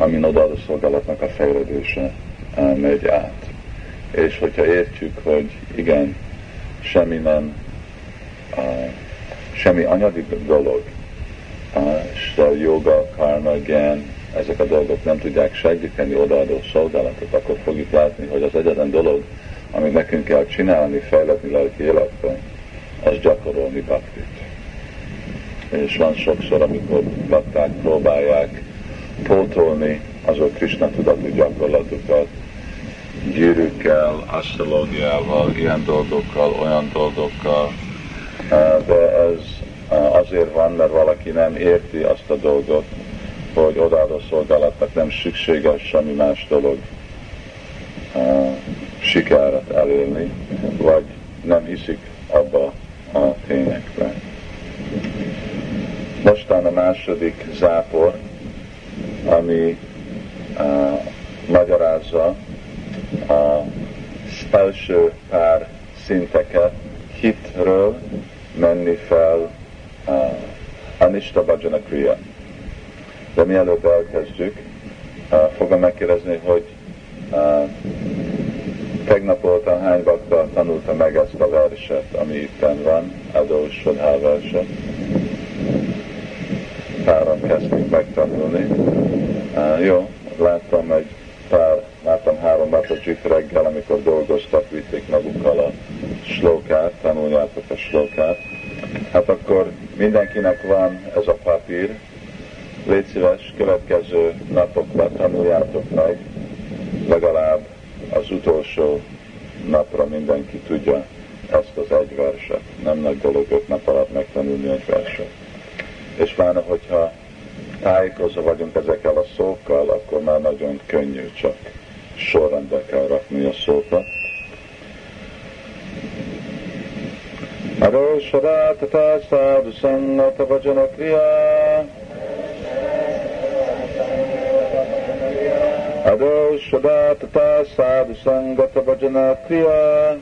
amin odaadó szolgálatnak a fejlődése megy át. És hogyha értjük, hogy igen, semmi nem, semmi anyagi dolog, és a joga, karma, gen, ezek a dolgok nem tudják segíteni odaadó szolgálatot, akkor fogjuk látni, hogy az egyetlen dolog, amit nekünk kell csinálni, fejletni lelki életben, az gyakorolni baktit. És van sokszor, amikor bakták próbálják pótolni azok Krishna tudatú gyakorlatukat, gyűrűkkel, asztrológiával, ilyen dolgokkal, olyan dolgokkal, de ez azért van, mert valaki nem érti azt a dolgot, hogy odaadó szolgálatnak nem szükséges semmi más dolog sikárat elérni, vagy nem hiszik abba a tényekbe. Mostan a második zápor, ami uh, magyarázza a első pár szinteket hitről menni fel uh, Anista Bhajana Kriya. De mielőtt elkezdjük, uh, fogom megkérdezni, hogy uh, tegnap óta hány bakta tanulta meg ezt a verset, ami itt van, Adós Sodhá verset. Páran kezdtünk megtanulni. Jó, láttam egy pár, láttam három Matajit reggel, amikor dolgoztak, vitték magukkal a slókát, tanuljátok a slókát. Hát akkor mindenkinek van ez a papír, légy szíves, következő napokban tanuljátok meg, legalább az utolsó napra mindenki tudja ezt az egy verset. Nem nagy dolog öt nap alatt megtanulni egy verset. És már hogyha tájékozva vagyunk ezekkel a szókkal, akkor már nagyon könnyű, csak sorrendbe kell rakni a szókat. Ado Shadata Sadhu Sangata Vajana Kriya Ado Shadata Sadhu Sangata Vajana Kriya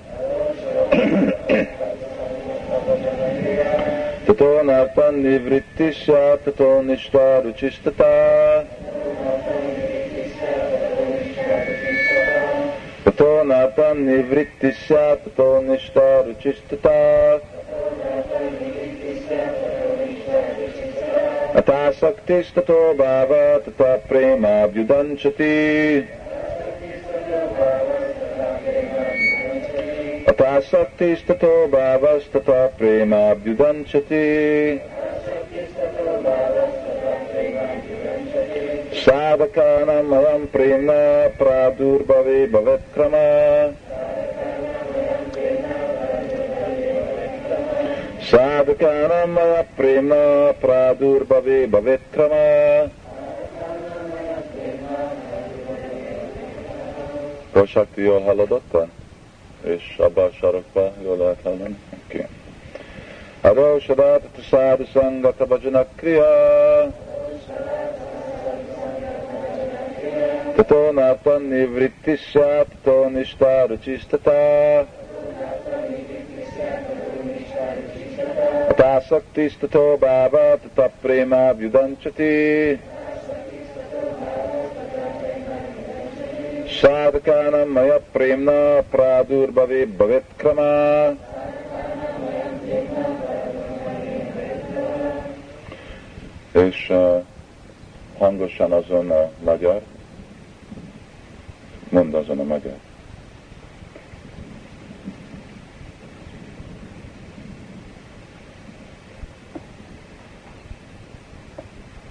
ततो नार्थं निवृत्ति स्यात् ततो निष्ठा रुचिस्तता ततो नार्थं निवृत्ति स्यात् ततो निष्ठा रुचिस्तता अथासक्तिस्ततो भाव तथा प्रेमाभ्युदञ्चति तथा शक्तिस्ततो भावस्तथा प्रेमाभ्युदंशति। साधकानाम् अलं प्रेम्णा प्रादुर्भवे भवेत्क्रम। साधकानाम् प्रेम प्रादुर्भवे भवेत्क्रम। Vasak Dio és abba a sarokba jól lehet hallani? Oké. Okay. Aro Sadata Sadhu Sangata Bhajana Kriya Tato Natan Nivritti Syat Tato Nishta Ruchistata Atasaktistato Bhava Tata Prema Vyudanchati साधकानं मय प्रेम्णा प्रादुर्भवे भवेत्क्रमा és uh, hangosan azon a magyar, mond azon a magyar.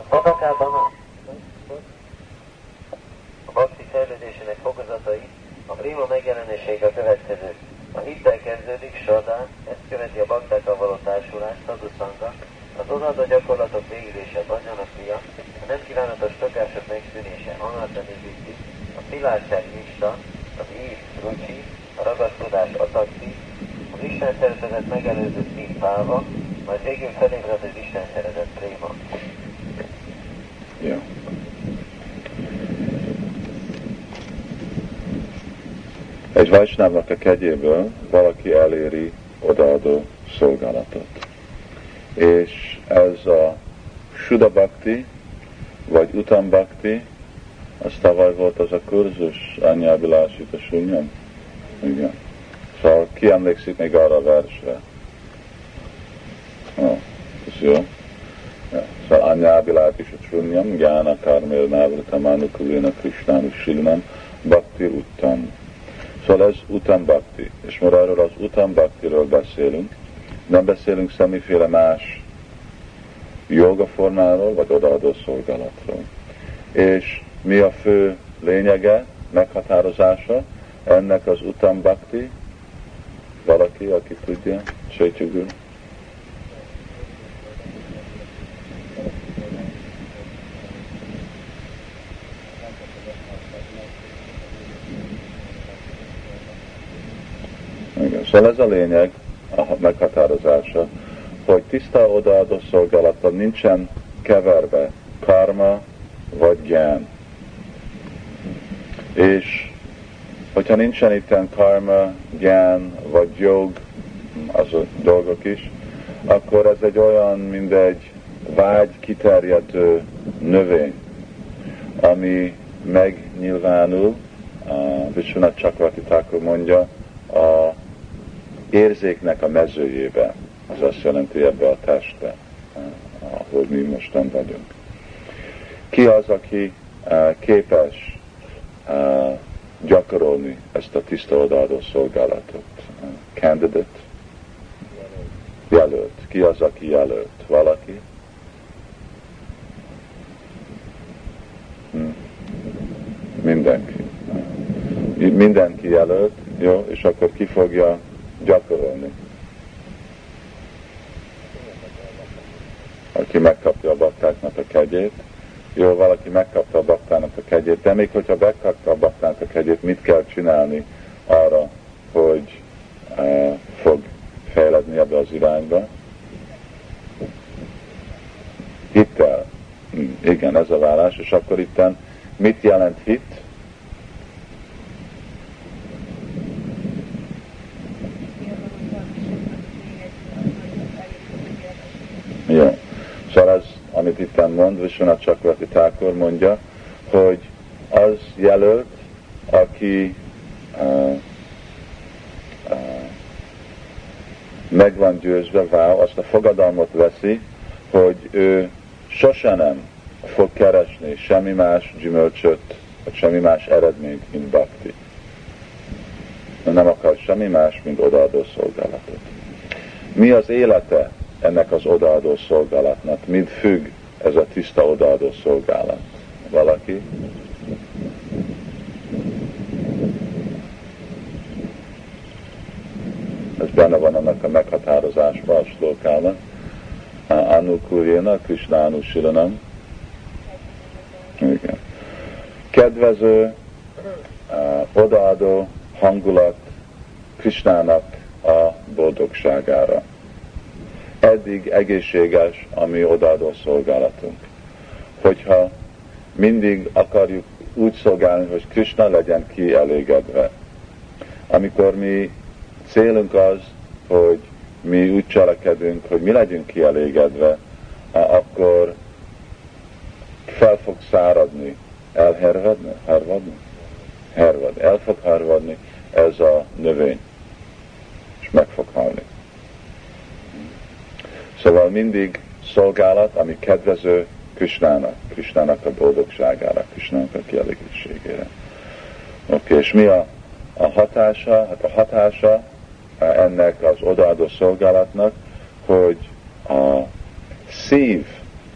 Adakában a bakti fejlődésének fokozatai, a prima megjelenésének a következő. A hittel kezdődik, Sada, ezt követi a baktákkal való társulás, Sadhuszanga, az odaadó gyakorlatok végzése, Bhajanakriya, a nem kívánatos szokások megszűnése, Anatanivitti, a szilárdság Nista, az ív, Rucsi, a ragaszkodás, Atakti, az Isten szeretetet megelőző Báva, majd végül felébred az Isten szeretet Préma. Yeah. Egy Vajsnávnak a kegyéből valaki eléri odaadó szolgálatot. És ez a Suda Bhakti, vagy Utam Bhakti, Az tavaly volt az a kurzus, Anyábilásita Sunyam. Igen. Szóval ki emlékszik még arra a versre? Oh, ez jó. Ja. Szóval Anyábilásita Sunyam, Gyána Karmér Návritamanu Kulina Krishnánus Silnam, Bhakti Uttam. Szóval ez Uttam Bhakti. És már arról az Uttam Bhaktiről beszélünk, nem beszélünk semmiféle más jogaformáról, vagy odaadó szolgálatról. És mi a fő lényege, meghatározása ennek az Uttam Bhakti? Valaki, aki tudja? Sejtjük Igen, szóval ez a lényeg, a meghatározása, hogy tiszta odaadó szolgálata nincsen keverve karma vagy gyán. És hogyha nincsen itten karma, gyán vagy jog, az a dolgok is, akkor ez egy olyan, mint egy vágy kiterjedő növény, ami megnyilvánul, Vishwanath Chakravarti Thakur mondja, a érzéknek a mezőjébe. Az azt jelenti ebbe a testbe, ahol mi mostan vagyunk. Ki az, aki eh, képes eh, gyakorolni ezt a tiszta odaadó szolgálatot? Candidate? Jelölt. Ki az, aki jelölt? Valaki? Hm. Mindenki. Mindenki jelölt, jó, és akkor ki fogja gyakorolni. Aki megkapja a baktáknak a kegyét, jó, valaki megkapta a baktának a kegyét, de még hogyha megkapta a baktának a kegyét, mit kell csinálni arra, hogy uh, fog fejledni ebbe az irányba? Hittel. Hm, igen, ez a vállás, és akkor itten mit jelent hit? Jó. Szóval ez, Chakrati Thakur mondja, hogy az jelölt, aki uh, uh, meg van győzve, váw, azt a fogadalmat veszi, hogy ő sose nem fog keresni semmi más gyümölcsöt, vagy semmi más eredményt, mint bhakti. Nem akar semmi más, mint odaadó szolgálatot. Mi az élete ennek az odaadó szolgálatnak. Mind függ ez a tiszta odaadó szolgálat. Valaki? Ez benne van annak a meghatározásban a slókában. Anukuljéna, Krishnánu Silanam. Igen. Kedvező, odaadó hangulat Krishnának a boldogságára eddig egészséges a mi odaadó szolgálatunk. Hogyha mindig akarjuk úgy szolgálni, hogy Krishna legyen kielégedve. Amikor mi célunk az, hogy mi úgy cselekedünk, hogy mi legyünk kielégedve, akkor fel fog száradni, elhervedni, hervadni, hervad, el fog hervadni ez a növény, és meg fog halni. Szóval mindig szolgálat, ami kedvező Krisnának, Krisnának a boldogságára, Krisnának a kielégítségére. Oké, okay, és mi a, a hatása? Hát a hatása ennek az odaadó szolgálatnak, hogy a szív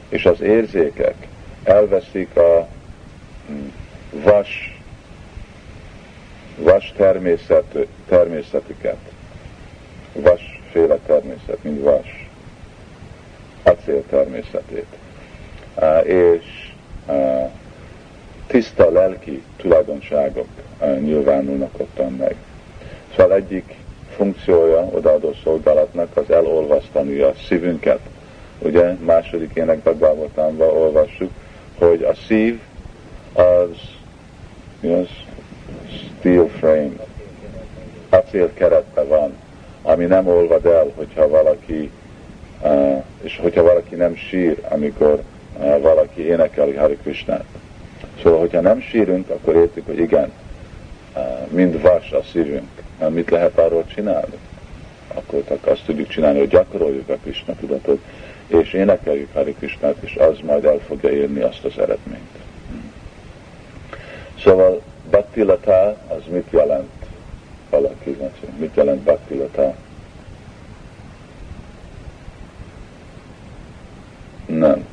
és az érzékek elveszik a hm, vas, vas természet, természetüket. Vasféle természet, mint vas acél természetét. És tiszta lelki tulajdonságok nyilvánulnak ottan meg. Szóval egyik funkciója odaadó szolgálatnak az elolvasztani a szívünket. Ugye második énekben Bhagavatamban olvassuk, hogy a szív az, az? Steel frame, acél keretben van, ami nem olvad el, hogyha valaki és hogyha valaki nem sír, amikor valaki énekeli Hari Krishnát. Szóval, hogyha nem sírunk, akkor értjük, hogy igen, mind vas a szívünk. Mit lehet arról csinálni? Akkor azt tudjuk csinálni, hogy gyakoroljuk a Krishna tudatot, és énekeljük Hari Krishnát, és az majd el fogja érni azt az eredményt. Szóval Bhaktilata az mit jelent? Valaki, mit jelent Bhaktilata? Nem.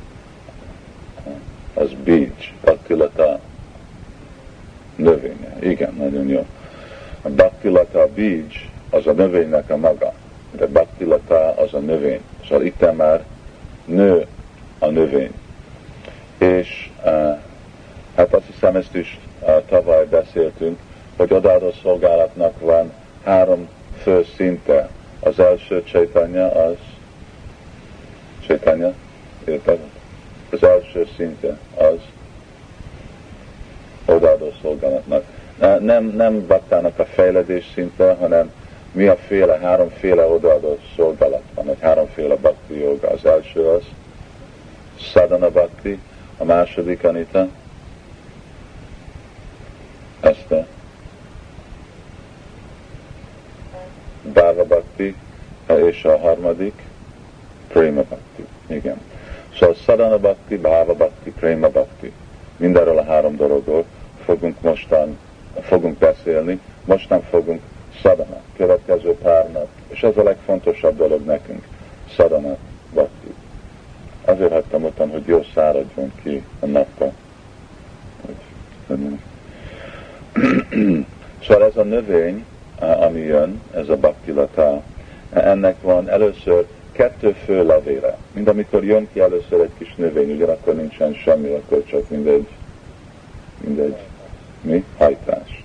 Az beach, Bhaktilata növénye. Igen, nagyon jó. A Bhaktilata beach az a növénynek a maga, de Bhaktilata az a növény. Szóval itt már nő a növény. És uh, hát azt hiszem ezt is uh, tavaly beszéltünk, hogy odaadó szolgálatnak van három fő szinte. Az első csaitanya az csaitanya, érted? Az első szinte az odaadó szolgálatnak. Nem, nem baktának a fejledés szinte, hanem mi a féle, háromféle odaadó szolgálat van, vagy háromféle bhakti joga. Az első az sadhana bhakti, a második Anita, ezt a Bhava Bhakti, és a harmadik Prema Bhakti. Igen. Szóval Sadhana Bhakti, Bhava Bhakti, Prema Bhakti. Mindenről a három dologról fogunk mostan, fogunk beszélni, mostan fogunk szadana, következő pár nap. És ez a legfontosabb dolog nekünk, szadana, bhakti. Azért hagytam ottan, hogy jó száradjon ki a nappa. szóval ez a növény, ami jön, ez a baktilata, ennek van először kettő fő levére. Mind amikor jön ki először egy kis növény, ugyanakkor nincsen semmi, akkor csak mindegy, mindegy, mi? Hajtás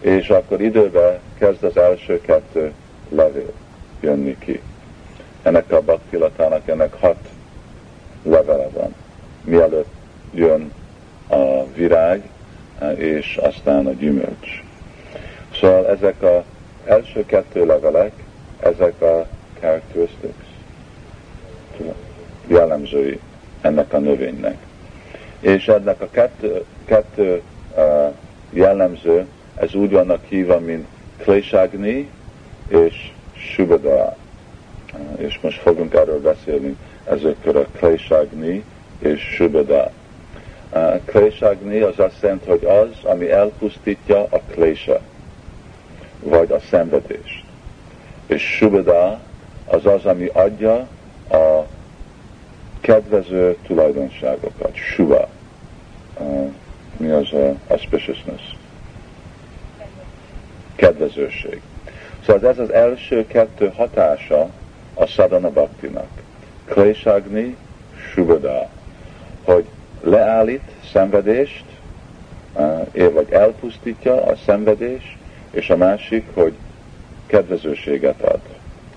és akkor időben kezd az első kettő levél jönni ki. Ennek a baktilatának ennek hat levele van, mielőtt jön a virág, és aztán a gyümölcs. Szóval ezek az első kettő levelek, ezek a characteristics, jellemzői ennek a növénynek. És ennek a kettő, kettő uh, jellemző ez úgy vannak hívva, mint Klésagni és Subada. És most fogunk erről beszélni, ezekről a Klésagni és Subada. Klésagni az azt jelenti, hogy az, ami elpusztítja a klésa, vagy a szenvedést. És Subada az az, ami adja a kedvező tulajdonságokat. Suba. mi az a auspiciousness? kedvezőség. Szóval ez az első kettő hatása a sadhana bhaktinak. Klésagni, subada, hogy leállít szenvedést, eh, vagy elpusztítja a szenvedés, és a másik, hogy kedvezőséget ad.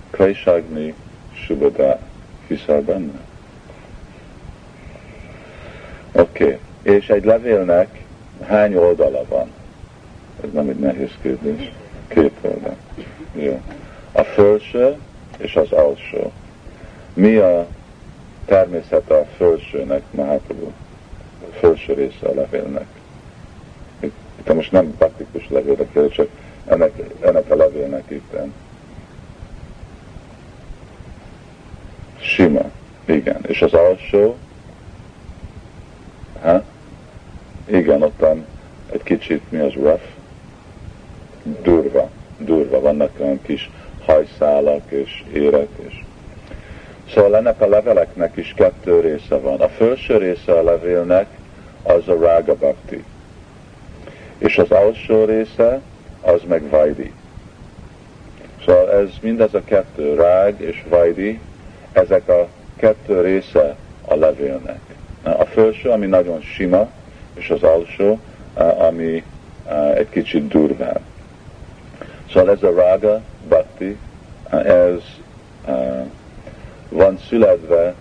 Klésagni, subada, hiszel benne? Oké, okay. és egy levélnek hány oldala van? Ez nem egy nehéz kérdés. Két oldal. Jó. A felső és az alsó. Mi a természet a felsőnek, Mahaprabhu? A felső része a levélnek. Itt, most nem praktikus levélek, csak ennek, ennek a levélnek itt. Sima. Igen. És az alsó, ha? Igen, ottan egy kicsit mi az rough, durva, durva, vannak olyan kis hajszálak és érek, és Szóval ennek a leveleknek is kettő része van. A felső része a levélnek az a Raga Bhakti. És az alsó része az meg Vajdi. Szóval ez mindez a kettő, Rág és Vajdi, ezek a kettő része a levélnek. A felső, ami nagyon sima, és az alsó, ami egy kicsit durvább. Szóval ez a raga, bhakti, ez uh, van születve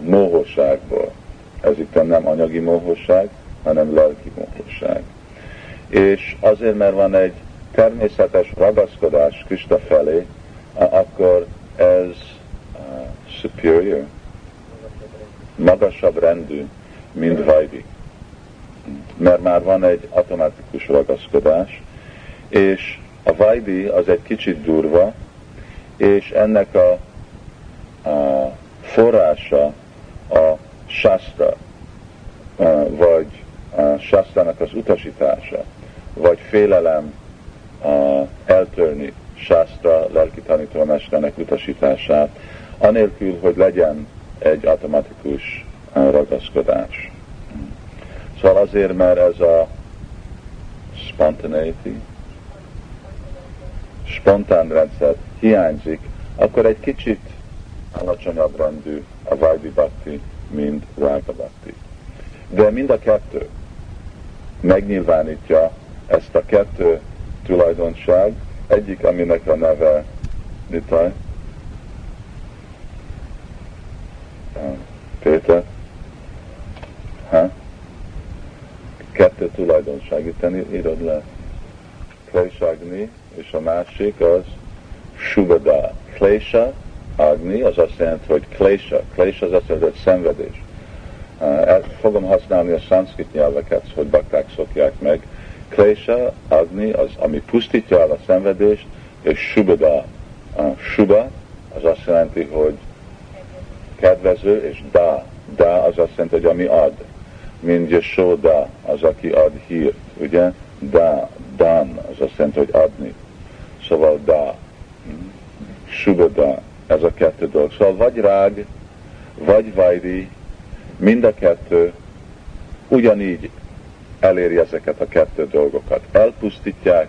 móhosságból. Ez itt nem anyagi móhosság, hanem lelki móhosság. És azért, mert van egy természetes ragaszkodás Krista felé, akkor ez superior, magasabb rendű, mint Vajdi. mert már van egy automatikus ragaszkodás, és a vajdi az egy kicsit durva, és ennek a, a forrása a shastra, vagy a shastrának az utasítása, vagy félelem eltörni shastra lelki tanítómesternek utasítását, anélkül, hogy legyen egy automatikus ragaszkodás. Szóval azért, mert ez a spontaneity, spontán rendszer hiányzik, akkor egy kicsit alacsonyabb rendű a Vajdi Bhakti, mint Rága Bhakti. De mind a kettő megnyilvánítja ezt a kettő tulajdonság, egyik, aminek a neve Nitai, Péter, ha? kettő tulajdonság, itt írod le. Klésagni, és a másik az Subada. Klésa, Agni, az azt jelenti, hogy Klésa. Klésa az azt jelenti, hogy szenvedés. Fogom használni a szanszkrit nyelveket, hogy bakták szokják meg. Klésa, Agni, az, ami pusztítja el a szenvedést, és Subada. Suba, az azt jelenti, hogy kedvező, és Da. Da az azt jelenti, hogy ami ad mint Yashoda, az, aki ad hírt, ugye? Da, dan, az azt jelenti, hogy adni. Szóval da, subada, ez a kettő dolog. Szóval vagy rág, vagy vajdi, mind a kettő ugyanígy eléri ezeket a kettő dolgokat. Elpusztítják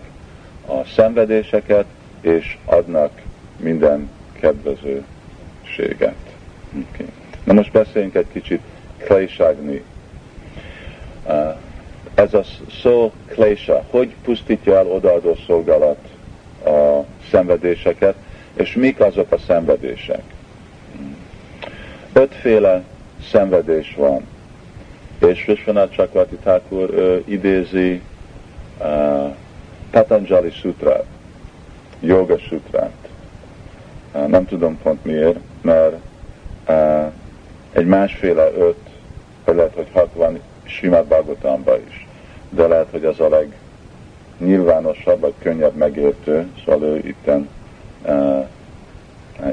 a szenvedéseket, és adnak minden kedvezőséget. Okay. Na most beszéljünk egy kicsit klejságni ez a szó klésa, hogy pusztítja el odaadó szolgálat a szenvedéseket, és mik azok a szenvedések. Ötféle szenvedés van, és Vishwanath Chakrati Thakur idézi uh, Patanjali Sutra, Yoga Sutrát. Uh, nem tudom pont miért, mert egy másféle öt, vagy lehet, hogy hatvan Simát Bhagavatamban is. De lehet, hogy ez a legnyilvánosabb, vagy könnyebb megértő, szóval ő itten uh,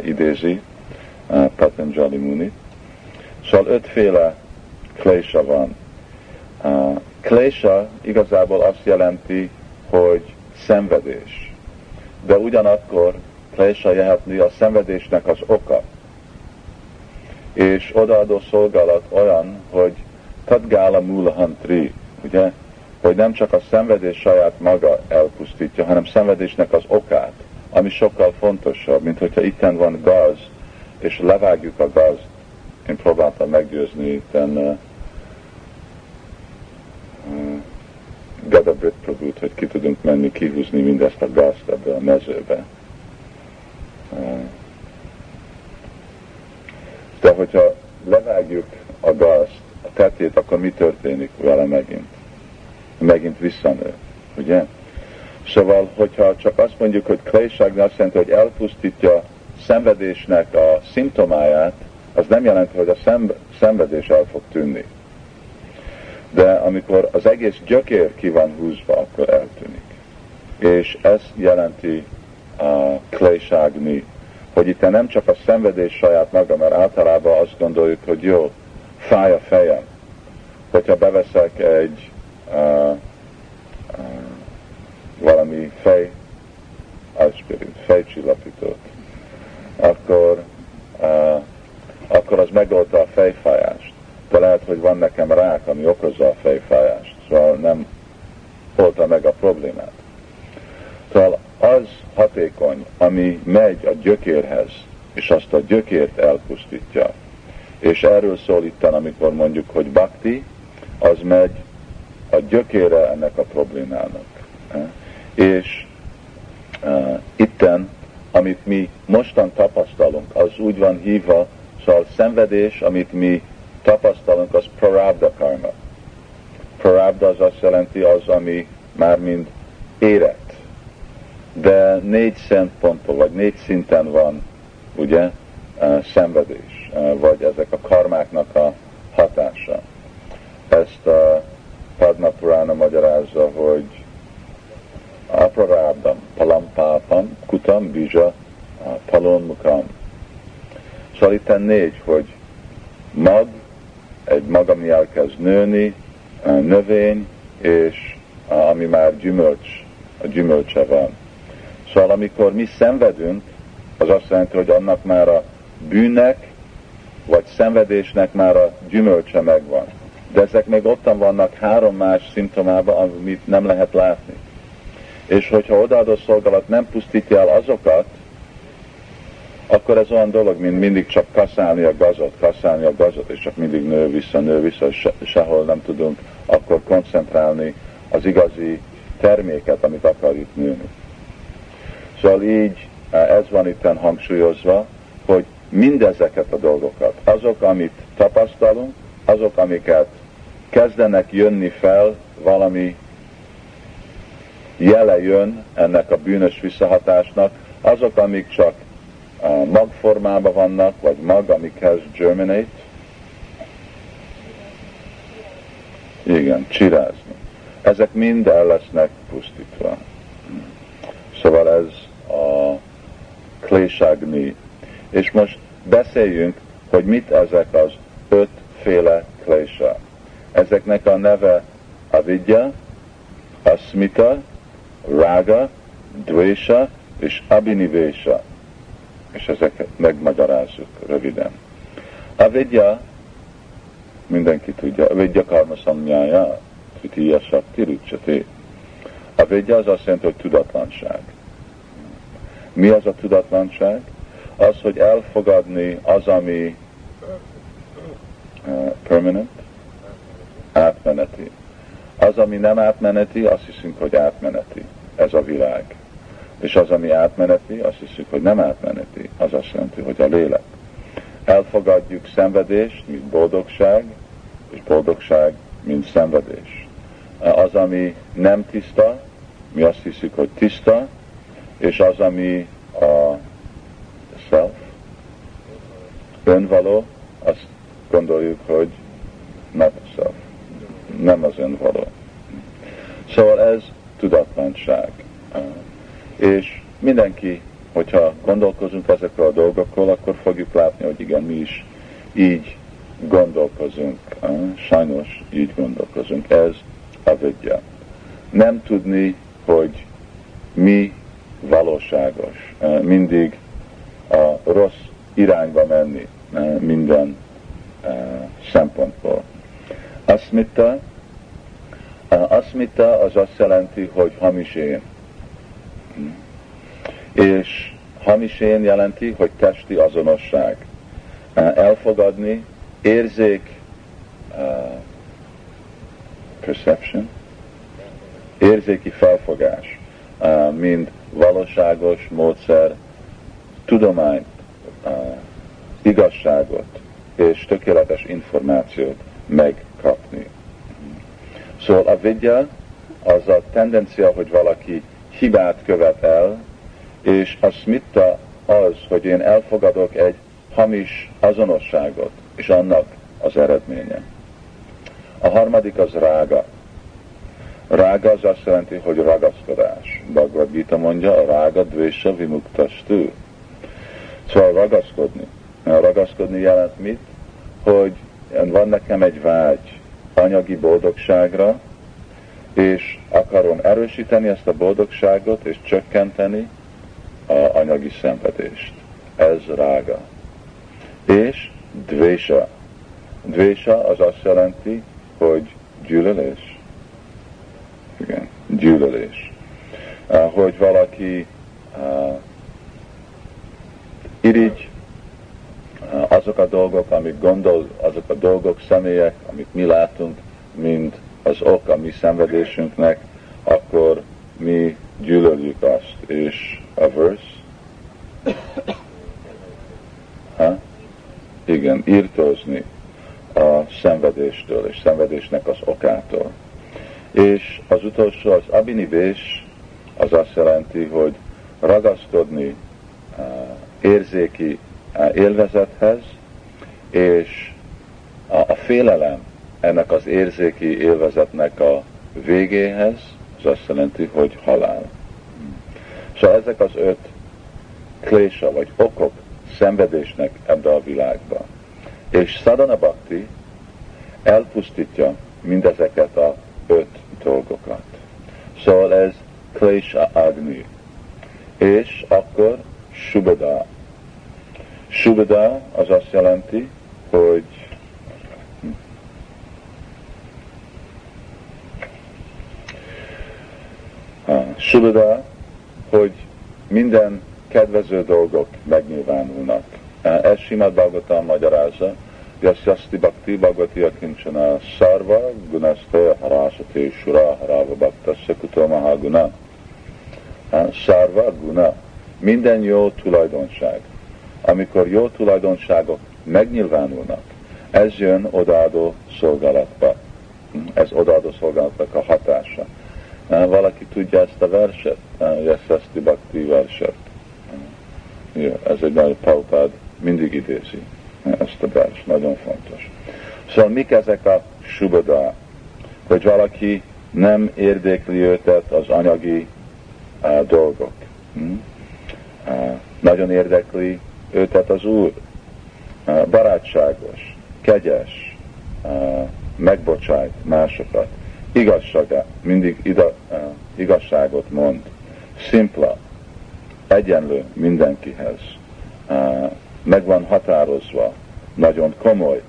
idézi uh, Patanjali Muni. Szóval ötféle klésa van. Uh, klésa igazából azt jelenti, hogy szenvedés. De ugyanakkor klésa jelentni a szenvedésnek az oka. És odaadó szolgálat olyan, hogy Tadgála Mulahantri, ugye, hogy nem csak a szenvedés saját maga elpusztítja, hanem szenvedésnek az okát, ami sokkal fontosabb, mint hogyha itten van gaz, és levágjuk a gaz. Én próbáltam meggyőzni itten uh, uh, Gada Brit Prabhut, hogy ki tudunk menni kihúzni mindezt a gazt ebbe a mezőbe. Uh, de hogyha levágjuk a gazt, tetét, akkor mi történik vele megint? Megint visszanő, ugye? Szóval, hogyha csak azt mondjuk, hogy klejságni azt jelenti, hogy elpusztítja szenvedésnek a szimptomáját, az nem jelenti, hogy a szenvedés el fog tűnni. De amikor az egész gyökér ki van húzva, akkor eltűnik. És ez jelenti a klejságni, hogy itt nem csak a szenvedés saját maga, mert általában azt gondoljuk, hogy jó, fáj a fejem. Hogyha beveszek egy uh, uh, valami fej, aspirin, fejcsillapítót, akkor, uh, akkor az megoldta a fejfájást. De lehet, hogy van nekem rák, ami okozza a fejfájást, szóval nem oldta meg a problémát. Szóval az hatékony, ami megy a gyökérhez, és azt a gyökért elpusztítja, és erről szól itten, amikor mondjuk, hogy bakti, az megy a gyökére ennek a problémának. És uh, itten, amit mi mostan tapasztalunk, az úgy van hívva, szóval szenvedés, amit mi tapasztalunk, az prarabda karma. Prarabda az azt jelenti az, ami már mind érett de négy szempontból, vagy négy szinten van, ugye, e, szenvedés, e, vagy ezek a karmáknak a hatása. Ezt a Padma Purana magyarázza, hogy aprarábdam, palampápam, kutam, bizsa, palonmukam. Szóval itt négy, hogy mag, egy mag, ami elkezd nőni, e, növény, és ami már gyümölcs, a gyümölcse van. Szóval amikor mi szenvedünk, az azt jelenti, hogy annak már a bűnnek, vagy szenvedésnek már a gyümölcse megvan. De ezek még ottan vannak három más szimptomában, amit nem lehet látni. És hogyha odaadó szolgálat nem pusztítja el azokat, akkor ez olyan dolog, mint mindig csak kaszálni a gazot, kaszálni a gazot, és csak mindig nő vissza, nő vissza, és sehol nem tudunk akkor koncentrálni az igazi terméket, amit akarjuk nőni. Szóval így ez van itt hangsúlyozva, hogy mindezeket a dolgokat, azok, amit tapasztalunk, azok, amiket kezdenek jönni fel, valami jele jön ennek a bűnös visszahatásnak, azok, amik csak magformában vannak, vagy mag, ami kezd germinate. Igen, csirázni. Ezek mind el lesznek pusztítva. Szóval ez a kléságni. És most beszéljünk, hogy mit ezek az ötféle klésa. Ezeknek a neve avidya, asmita, raga, dvésha és abinivésa és ezeket megmagyarázzuk röviden. A vidya, mindenki tudja, a vidya karma samnyája, titiya sakti. A vidya az azt jelenti, hogy tudatlanság. Mi az a tudatlanság? Az, hogy elfogadni az, ami uh, permanent, átmeneti. Az, ami nem átmeneti, azt hiszünk, hogy átmeneti. Ez a világ. És az, ami átmeneti, azt hiszük, hogy nem átmeneti. Az azt jelenti, hogy a lélek. Elfogadjuk szenvedést, mint boldogság, és boldogság, mint szenvedés. Az, ami nem tiszta, mi azt hiszük, hogy tiszta, és az, ami a self, önvaló, azt gondoljuk, hogy not self, nem az önvaló. Szóval ez tudatlanság és mindenki, hogyha gondolkozunk ezekről a dolgokról, akkor fogjuk látni, hogy igen, mi is így gondolkozunk. Sajnos így gondolkozunk. Ez a vidya. Nem tudni, hogy mi valóságos. Mindig a rossz irányba menni minden szempontból. Asmita, Asmita az azt jelenti, hogy hamis én. És hamis én jelenti, hogy testi azonosság. Elfogadni, érzék, perception, érzéki felfogás, uh, mint valóságos módszer, tudományt, uh, igazságot és tökéletes információt megkapni. Szóval a vidya az a tendencia, hogy valaki hibát követ el, és a smitta az, hogy én elfogadok egy hamis azonosságot, és annak az eredménye. A harmadik az rága. Rága az azt jelenti, hogy ragaszkodás. Bhagavad Gita mondja, a rága dvésa vimuktastő. Szóval ragaszkodni. Ragaszkodni jelent mit? Hogy van nekem egy vágy anyagi boldogságra, és akarom erősíteni ezt a boldogságot, és csökkenteni a anyagi szenvedést. Ez rága. És dvésa. Dvésa az azt jelenti, hogy gyűlölés. Igen, gyűlölés. Hogy valaki irigy azok a dolgok, amik gondol, azok a dolgok, személyek, amit mi látunk, mind az ok a mi szenvedésünknek, akkor mi gyűlöljük azt, és a verse, ha? igen, írtózni a szenvedéstől, és szenvedésnek az okától. És az utolsó, az abinibés, az azt jelenti, hogy ragaszkodni uh, érzéki uh, élvezethez, és a félelem ennek az érzéki élvezetnek a végéhez, az azt jelenti, hogy halál. Szóval ezek az öt klésa, vagy okok szenvedésnek ebbe a világba. És sadhana bhakti elpusztítja mindezeket a öt dolgokat. Szóval ez Klesha Agni. És akkor Subada. Subada az azt jelenti, hogy Subada, hogy minden kedvező dolgok megnyilvánulnak. Ez Simad Bhagavatam magyarázza, Yasyasti Bhakti Bhagavati Akincsana Sarva Gunastaya Harasati Shura Harava Bhaktasya Kuto Mahaguna Sarva Guna minden jó tulajdonság. Amikor jó tulajdonságok megnyilvánulnak, ez jön odaadó szolgálatba. Ez odaadó szolgálatnak a hatása. Valaki tudja ezt a verset? Yasasti Bhakti verset. Ez egy nagy paupád mindig idézi ezt a vers, nagyon fontos. Szóval mik ezek a subada, hogy valaki nem érdekli őtet az anyagi uh, dolgok. Hm? Uh, nagyon érdekli őtet az Úr. Uh, barátságos, kegyes, uh, megbocsájt másokat, igazsága, mindig ida, uh, igazságot mond, szimpla, egyenlő mindenkihez, uh, meg van határozva, nagyon komoly,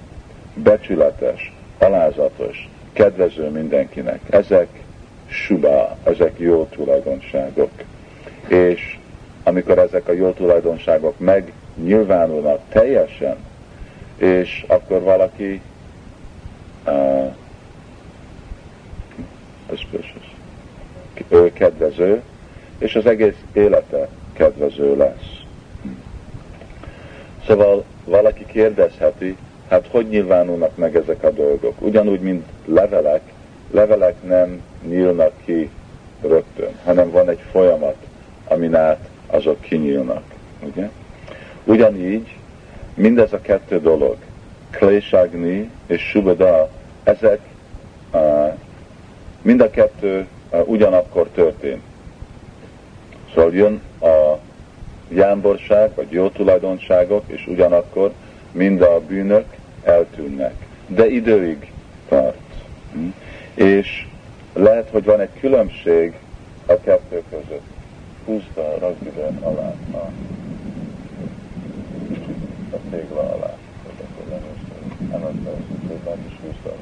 becsületes, alázatos, kedvező mindenkinek. Ezek subá, ezek jó tulajdonságok. És amikor ezek a jó tulajdonságok megnyilvánulnak teljesen, és akkor valaki uh, ő kedvező, és az egész élete kedvező lesz. Szóval valaki kérdezheti, hát hogy nyilvánulnak meg ezek a dolgok? Ugyanúgy, mint levelek, levelek nem nyílnak ki rögtön, hanem van egy folyamat, amin át azok kinyílnak. Ugye? Ugyanígy mindez a kettő dolog, Klésagni és Subada, ezek mind a kettő uh, ugyanakkor történt. Szóval jön a jámborság, vagy jó tulajdonságok, és ugyanakkor mind a bűnök eltűnnek. De időig tart. Hm? És lehet, hogy van egy különbség a kettő között. Húzd a ragdiden alá, a, a tégla alá. Nem az, hogy is húzd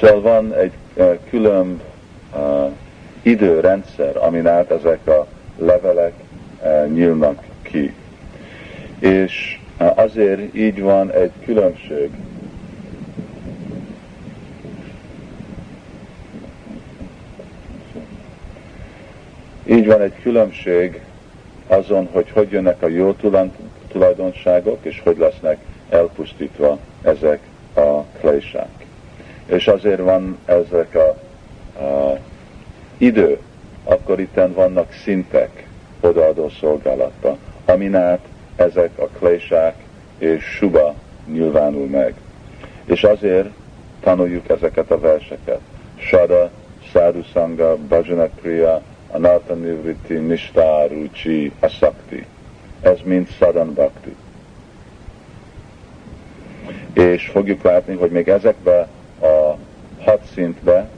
Szóval van egy külön uh, időrendszer, amin át ezek a levelek uh, nyílnak ki. És uh, azért így van egy különbség. Így van egy különbség azon, hogy hogy jönnek a jó tulajdonságok, és hogy lesznek elpusztítva ezek a klésák és azért van ezek a, a idő, akkor itten vannak szintek odaadó szolgálatba, amin át ezek a klésák és suba nyilvánul meg. És azért tanuljuk ezeket a verseket. Sada, Sadhu Sangha, Bhajana Kriya, Anartha Nivriti, Nishta, Ruchi, Asakti. Ez mind Sadan Bhakti. És fogjuk látni, hogy még ezekbe a hat szintbe,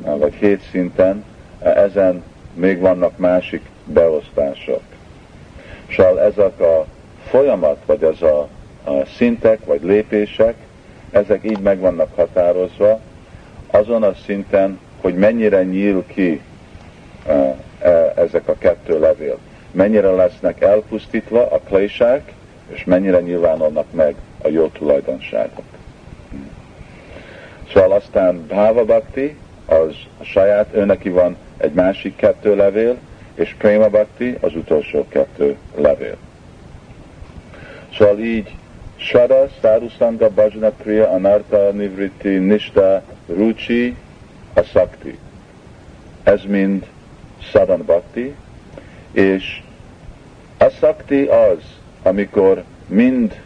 vagy hét szinten, ezen még vannak másik beosztások. Szóval ezek a folyamat, vagy ez a, a szintek, vagy lépések, ezek így meg vannak határozva, azon a szinten, hogy mennyire nyíl ki e, e, ezek a kettő levél. Mennyire lesznek elpusztítva a klésák, és mennyire nyilvánulnak meg a jó tulajdonságok. Szóval aztán Bhava Bhakti, az a saját, ő neki van egy másik kettő levél, és Prema Bhakti az utolsó kettő levél. Szóval így Shada, Sadhusanga, Bhajana Kriya, Anarta, Nivriti, Nishta, Ruchi, Asakti. Ez mind Sadan Bhakti, és A szakti az, amikor mind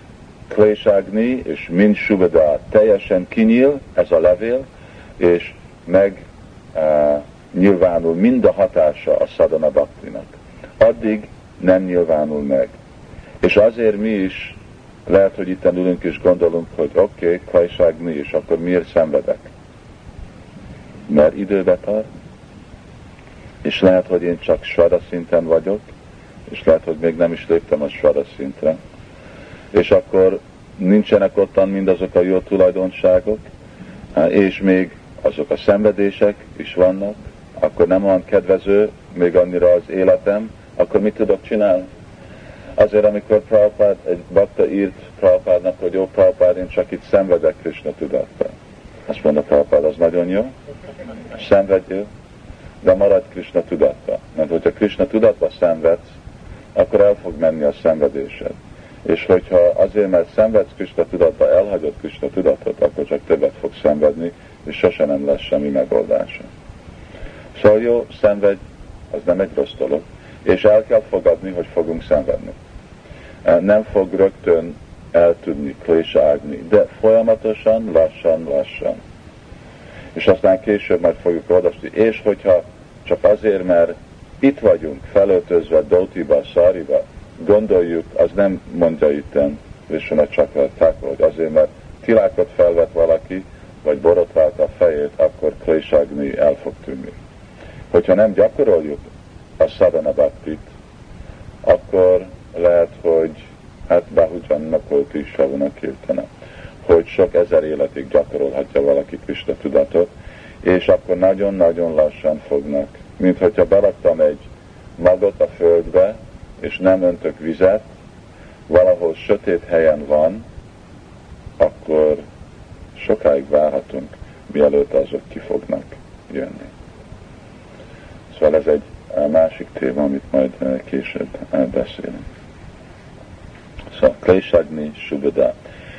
Kléságni és mind Subada teljesen kinyíl, ez a levél, és meg uh, nyilvánul mind a hatása a szadana baktinak. Addig nem nyilvánul meg. És azért mi is lehet, hogy itt ülünk és gondolunk, hogy oké, okay, Kléságni, és akkor miért szenvedek? Mert időbe tart, és lehet, hogy én csak svada szinten vagyok, és lehet, hogy még nem is léptem a svada szintre, és akkor nincsenek ottan mindazok a jó tulajdonságok, és még azok a szenvedések is vannak, akkor nem olyan kedvező még annyira az életem, akkor mit tudok csinálni? Azért, amikor Prabhupád, egy bakta írt Prabhupádnak, hogy jó Prabhupád, én csak itt szenvedek Krishna tudatban. Azt mondja Prabhupád, az nagyon jó, szenvedjél, de marad Krishna tudatba. Mert hogyha Krishna tudatba szenvedsz, akkor el fog menni a szenvedésed. És hogyha azért, mert szenvedsz Krishna tudatba, elhagyod Krishna tudatot, akkor csak többet fog szenvedni, és sose nem lesz semmi megoldása. Szóval jó, szenvedj, az nem egy rossz dolog, és el kell fogadni, hogy fogunk szenvedni. Nem fog rögtön eltudni, kléságni, de folyamatosan, lassan, lassan. És aztán később majd fogjuk olvasni. És hogyha csak azért, mert itt vagyunk, felöltözve Dótiba, Szariba, gondoljuk, az nem mondja itten Vishwanath Chakravartaka, hogy azért, mert tilákot felvett valaki, vagy borotvált a fejét, akkor klésagni el fog tűnni. Hogyha nem gyakoroljuk a sadhana bhaktit, akkor lehet, hogy hát Bahujan Nakolti Savana Kirtana, hogy sok ezer életig gyakorolhatja valaki Krista tudatot, és akkor nagyon-nagyon lassan fognak. Mint hogyha beraktam egy magot a földbe, és nem öntök vizet, valahol sötét helyen van, akkor sokáig várhatunk, mielőtt azok ki fognak jönni. Szóval ez egy másik téma, amit majd eh, később eh, beszélünk. Szóval Klésagni, Subada.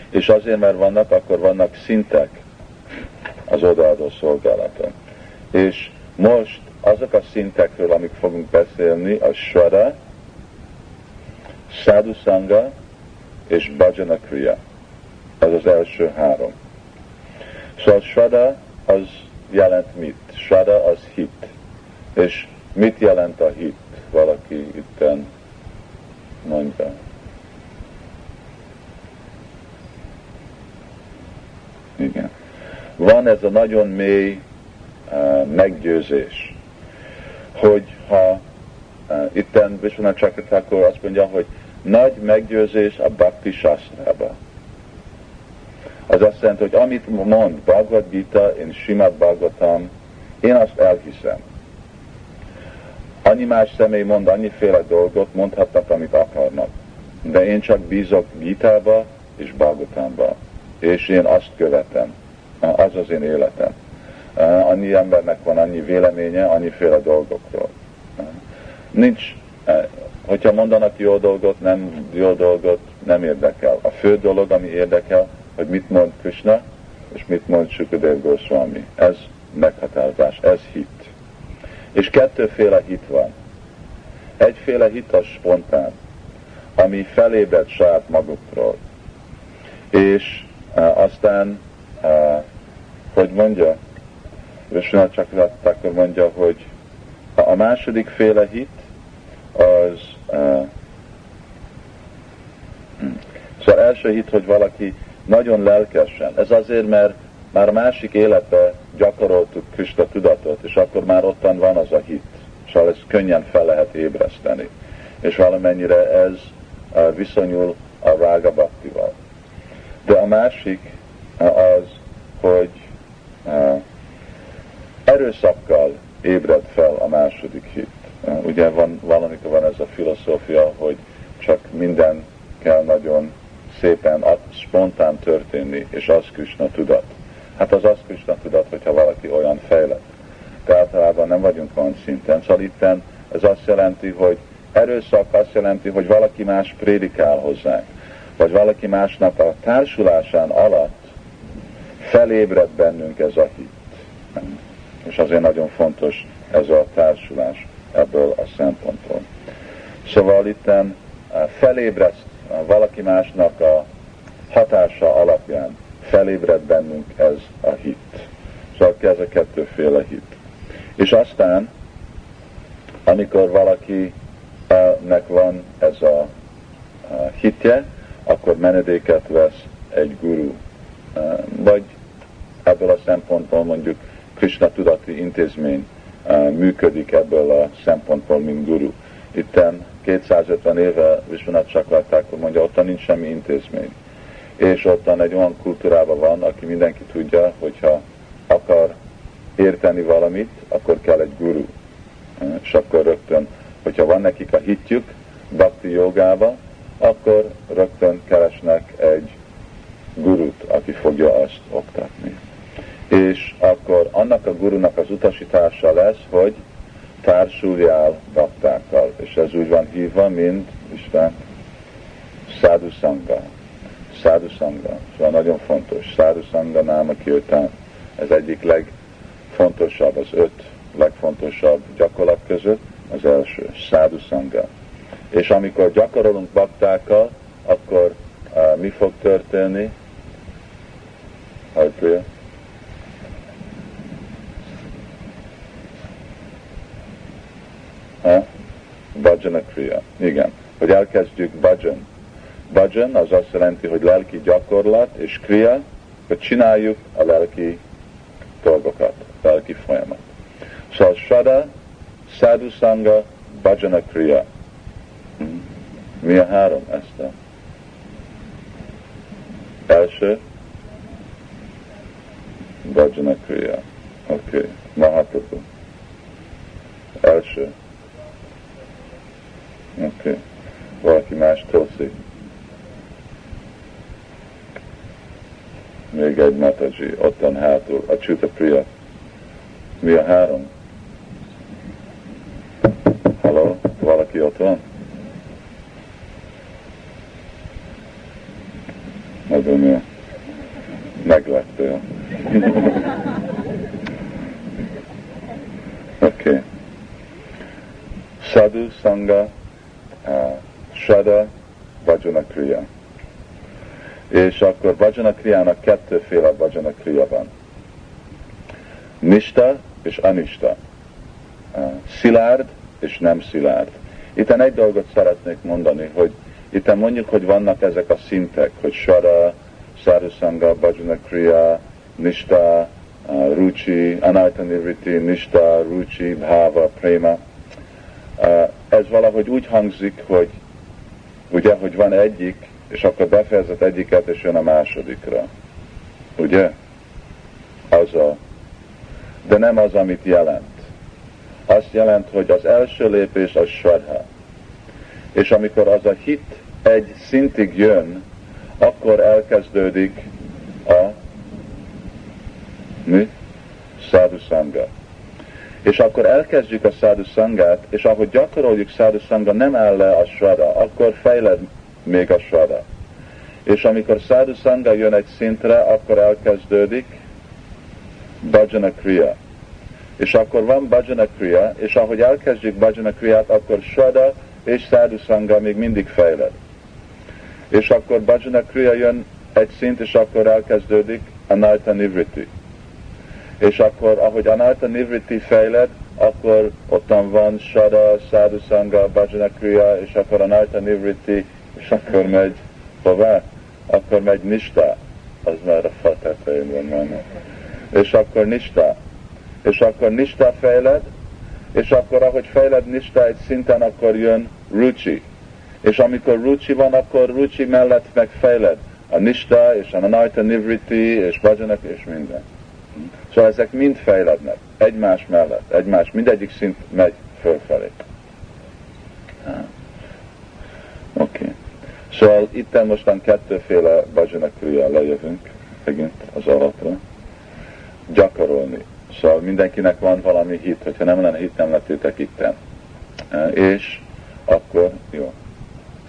És azért, mert vannak, akkor vannak szintek az odaadó szolgálaton. És most azok a szintekről, amik fogunk beszélni, a Svara, Sadhu Sangha és Bhajana Kriya. Ez az első három. Szóval Shraddha az jelent mit? Shraddha az hit. És mit jelent a hit? Valaki itten mondja. Igen. Van ez a nagyon mély uh, meggyőzés, hogy ha uh, itten Vishwanath Chakratakor azt mondja, hogy nagy meggyőzés a Bhakti Shastrában. Az azt jelenti, hogy amit mond Bhagavad Gita, én Simad Bhagavatam, én azt elhiszem. Annyi más személy mond annyiféle dolgot, mondhatnak, amit akarnak. De én csak bízok Gitába és Bhagavatamban. És én azt követem. Az az én életem. Annyi embernek van annyi véleménye, annyiféle dolgokról. Nincs Hogyha mondanak jó dolgot, nem jó dolgot, nem érdekel. A fő dolog, ami érdekel, hogy mit mond Krishna, és mit mond Sukadev Goswami. Ez meghatározás, ez hit. És kettőféle hit van. Egyféle hit a spontán, ami felébred saját magukról. És uh, aztán, uh, hogy mondja, Vishnu csak akkor mondja, hogy a második féle hit az Szóval első hit, hogy valaki nagyon lelkesen. Ez azért, mert már másik életbe gyakoroltuk Krista tudatot, és akkor már ottan van az a hit. Szóval ezt könnyen fel lehet ébreszteni. És valamennyire ez viszonyul a rága baktival. De a másik az, hogy erőszakkal ébred fel a második hit. Ugye van, valamikor van ez a filozófia, hogy csak minden kell nagyon szépen, spontán történni, és az Krishna tudat. Hát az az Krishna tudat, hogyha valaki olyan fejlett. De általában nem vagyunk olyan szinten. Szóval itten ez azt jelenti, hogy erőszak azt jelenti, hogy valaki más prédikál hozzánk, vagy valaki másnak a társulásán alatt felébred bennünk ez a hit. És azért nagyon fontos ez a társulás ebből a szempontból. Szóval itten felébreszt valaki másnak a hatása alapján, felébred bennünk ez a hit. Szóval ez a kettőféle hit. És aztán, amikor valakinek van ez a hitje, akkor menedéket vesz egy guru. Vagy ebből a szempontból mondjuk Krishna tudati intézmény működik ebből a szempontból, mint guru. Itten 250 éve Vishwanath Chakravarti mondja, ottan nincs semmi intézmény. És ottan egy olyan kultúrában van, aki mindenki tudja, hogyha akar érteni valamit, akkor kell egy guru. És akkor rögtön, hogyha van nekik a hitjük, bhakti jogába, akkor rögtön keresnek egy gurut, aki fogja azt oktatni. És akkor annak a gurunak az utasítása lesz, hogy társuljál baktákkal, és ez úgy van hívva, mint Isten szádusanga. Szádusanga. Szóval nagyon fontos. Szádusanga náma kirtán. Ez egyik legfontosabb, az öt legfontosabb gyakorlat között, az első, szádusanga. És amikor gyakorolunk baktákkal, akkor uh, mi fog történni? Hajpriya? Ha? Bhajana Kriya. Igen. Hogy elkezdjük bhajan. Bhajan az azt jelenti, hogy lelki gyakorlat, és kriya, hogy csináljuk a lelki dolgokat, lelki folyamat. Szóval Sada, Sadhusanga, Bhajana Kriya. Mi a három ezt a? Első, Bhajana Kriya. Oké, okay. Mahaprabhu. Első. Okay. Valaki más Tosi. Még egy Mataji, ottan hátul, a Csuta Priya. Mi a három? Halló, valaki ott van? Nagyon jó. Meglettél. Oké. Okay. Sadhu Sangha uh, Shada Vajana Kriya. És akkor Vajana Kriyának kettőféle Vajana Kriya van. Nista és Anista. Szilárd és nem szilárd. Itt egy dolgot szeretnék mondani, hogy itt mondjuk, hogy vannak ezek a szintek, hogy Shara, Sarusanga, Bhajana Kriya, Nista, Ruchi, Anaita Nivriti, Nista, Ruchi, Bhava, Prema. Ez valahogy úgy hangzik, hogy ugye, hogy van egyik, és akkor befejezett egyiket, és jön a másodikra. Ugye? Az a... De nem az, amit jelent. Azt jelent, hogy az első lépés az Shraddha. És amikor az a hit egy szintig jön, akkor elkezdődik a mi? Sadhu És akkor elkezdjük a Sadhu Sangát, és ahogy gyakoroljuk Sadhu Sangha, nem áll le a Srada, akkor fejled még a Srada. És amikor Sadhu Sangha jön egy szintre, akkor elkezdődik Bhajana Kriya. És akkor van Bhajana Kriya, és ahogy elkezdjük Bhajana Kriyát, akkor Srada és Sadhu Sangha még mindig fejled. És akkor Bhajana Kriya jön egy szint, és akkor elkezdődik Anaita Nivriti. És akkor, ahogy Anaita Nivriti fejled, akkor ottan van Sada, Sadhu Sangha, Bhajana Kriya, és akkor Anaita Nivriti, és akkor megy hová? Akkor megy Nista, az már a fa tetején van És akkor Nista. És akkor Nista fejled, és akkor ahogy fejled Nista egy szinten, akkor jön Ruchi. És amikor Ruchi van, akkor Ruchi mellett megfejled a Nista, és a Nanaita Nivriti, és Bhajanak, és minden. Szóval ezek mind fejlednek, egymás mellett, egymás, mindegyik szint megy fölfelé. Oké. Okay. Szóval itt mostan kettőféle Bhajanak lejövünk, megint az alapra. Gyakorolni. Szóval mindenkinek van valami hit, hogyha nem lenne hit, nem lettétek itten. És akkor, jó,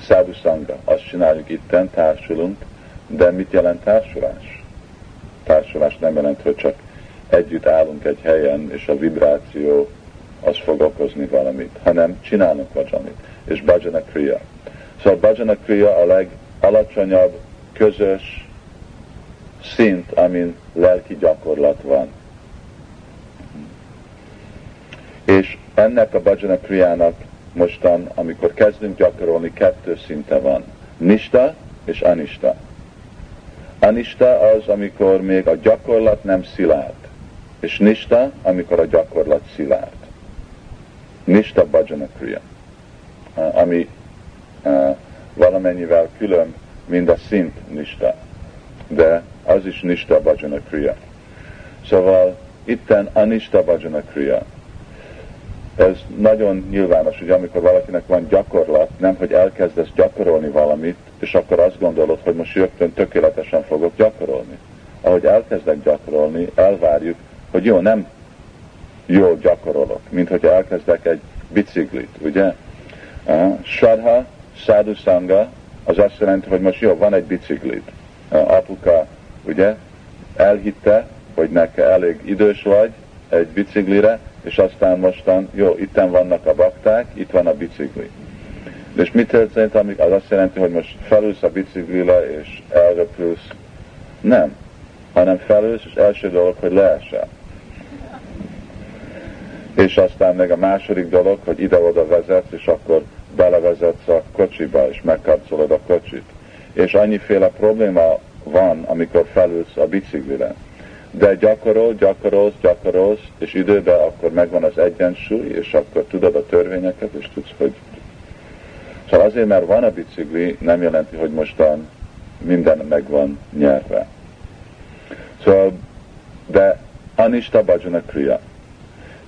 Szádu Sangha, azt csináljuk itten, társulunk, de mit jelent társulás? Társulás nem jelent, hogy csak együtt állunk egy helyen, és a vibráció az fog okozni valamit, hanem csinálunk valamit, és bhajana kriya. Szóval bhajana kriya a legalacsonyabb közös szint, amin lelki gyakorlat van. És ennek a bhajana kriának mostan, amikor kezdünk gyakorolni, kettő szinte van. Nista és anista. Anista az, amikor még a gyakorlat nem szilárd, és nista, amikor a gyakorlat szilárd. Nista bhajana kriya, ami valamennyivel külön, mint a szint nista, de az is nista bhajana kriya. Szóval itten anista bhajana kriya, ez nagyon nyilvános, hogy amikor valakinek van gyakorlat, nem hogy elkezdesz gyakorolni valamit, és akkor azt gondolod, hogy most rögtön tökéletesen fogok gyakorolni. Ahogy elkezdek gyakorolni, elvárjuk, hogy jó, nem jól gyakorolok, mint hogy elkezdek egy biciklit, ugye? Uh, Shadha, Sadhu Sangha, az azt jelenti, hogy most jó, van egy biciklit. Apuka, ugye, elhitte, hogy neki elég idős vagy egy biciklire, és aztán mostan, jó, itten vannak a bakták, itt van a bicikli. És mit történt, amik az azt jelenti, hogy most felülsz a biciklire, és elröpülsz? Nem. Hanem felülsz, és első dolog, hogy leesel. És aztán meg a második dolog, hogy ide-oda vezetsz, és akkor belevezetsz a kocsiba, és megkapcsolod a kocsit. És annyiféle probléma van, amikor felülsz a biciklire de gyakorol, gyakorolsz, gyakorolsz, és időben akkor megvan az egyensúly, és akkor tudod a törvényeket, és tudsz, hogy... Szóval azért, mert van a bicikli, nem jelenti, hogy mostan minden meg van nyerve. Szóval, de Anista Bhajana Kriya.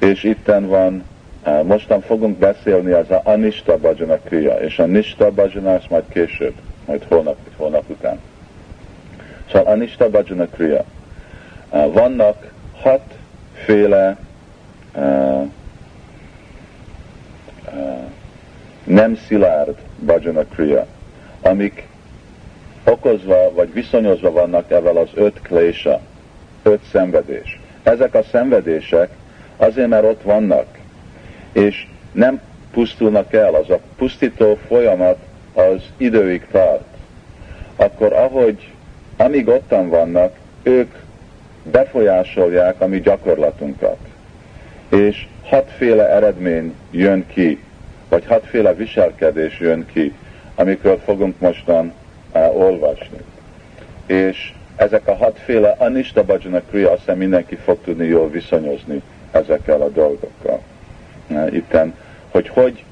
És itten van, eh, mostan fogunk beszélni az a Anista Bhajana Kriya, és a Nista Bhajana az majd később, majd holnap, holnap után. Szóval Anista Bhajana Kriya. Vannak hatféle uh, uh, nem szilárd bhajana kriya, amik okozva vagy viszonyozva vannak ezzel az öt klésa, öt szenvedés. Ezek a szenvedések azért, mert ott vannak, és nem pusztulnak el, az a pusztító folyamat az időig tart, akkor ahogy, amíg ottan vannak, ők befolyásolják a mi gyakorlatunkat. És hatféle eredmény jön ki, vagy hatféle viselkedés jön ki, amikről fogunk mostan uh, olvasni. És ezek a hatféle anista bhajana kriya, azt mindenki fog tudni jól viszonyozni ezekkel a dolgokkal. Itten, hogy hogy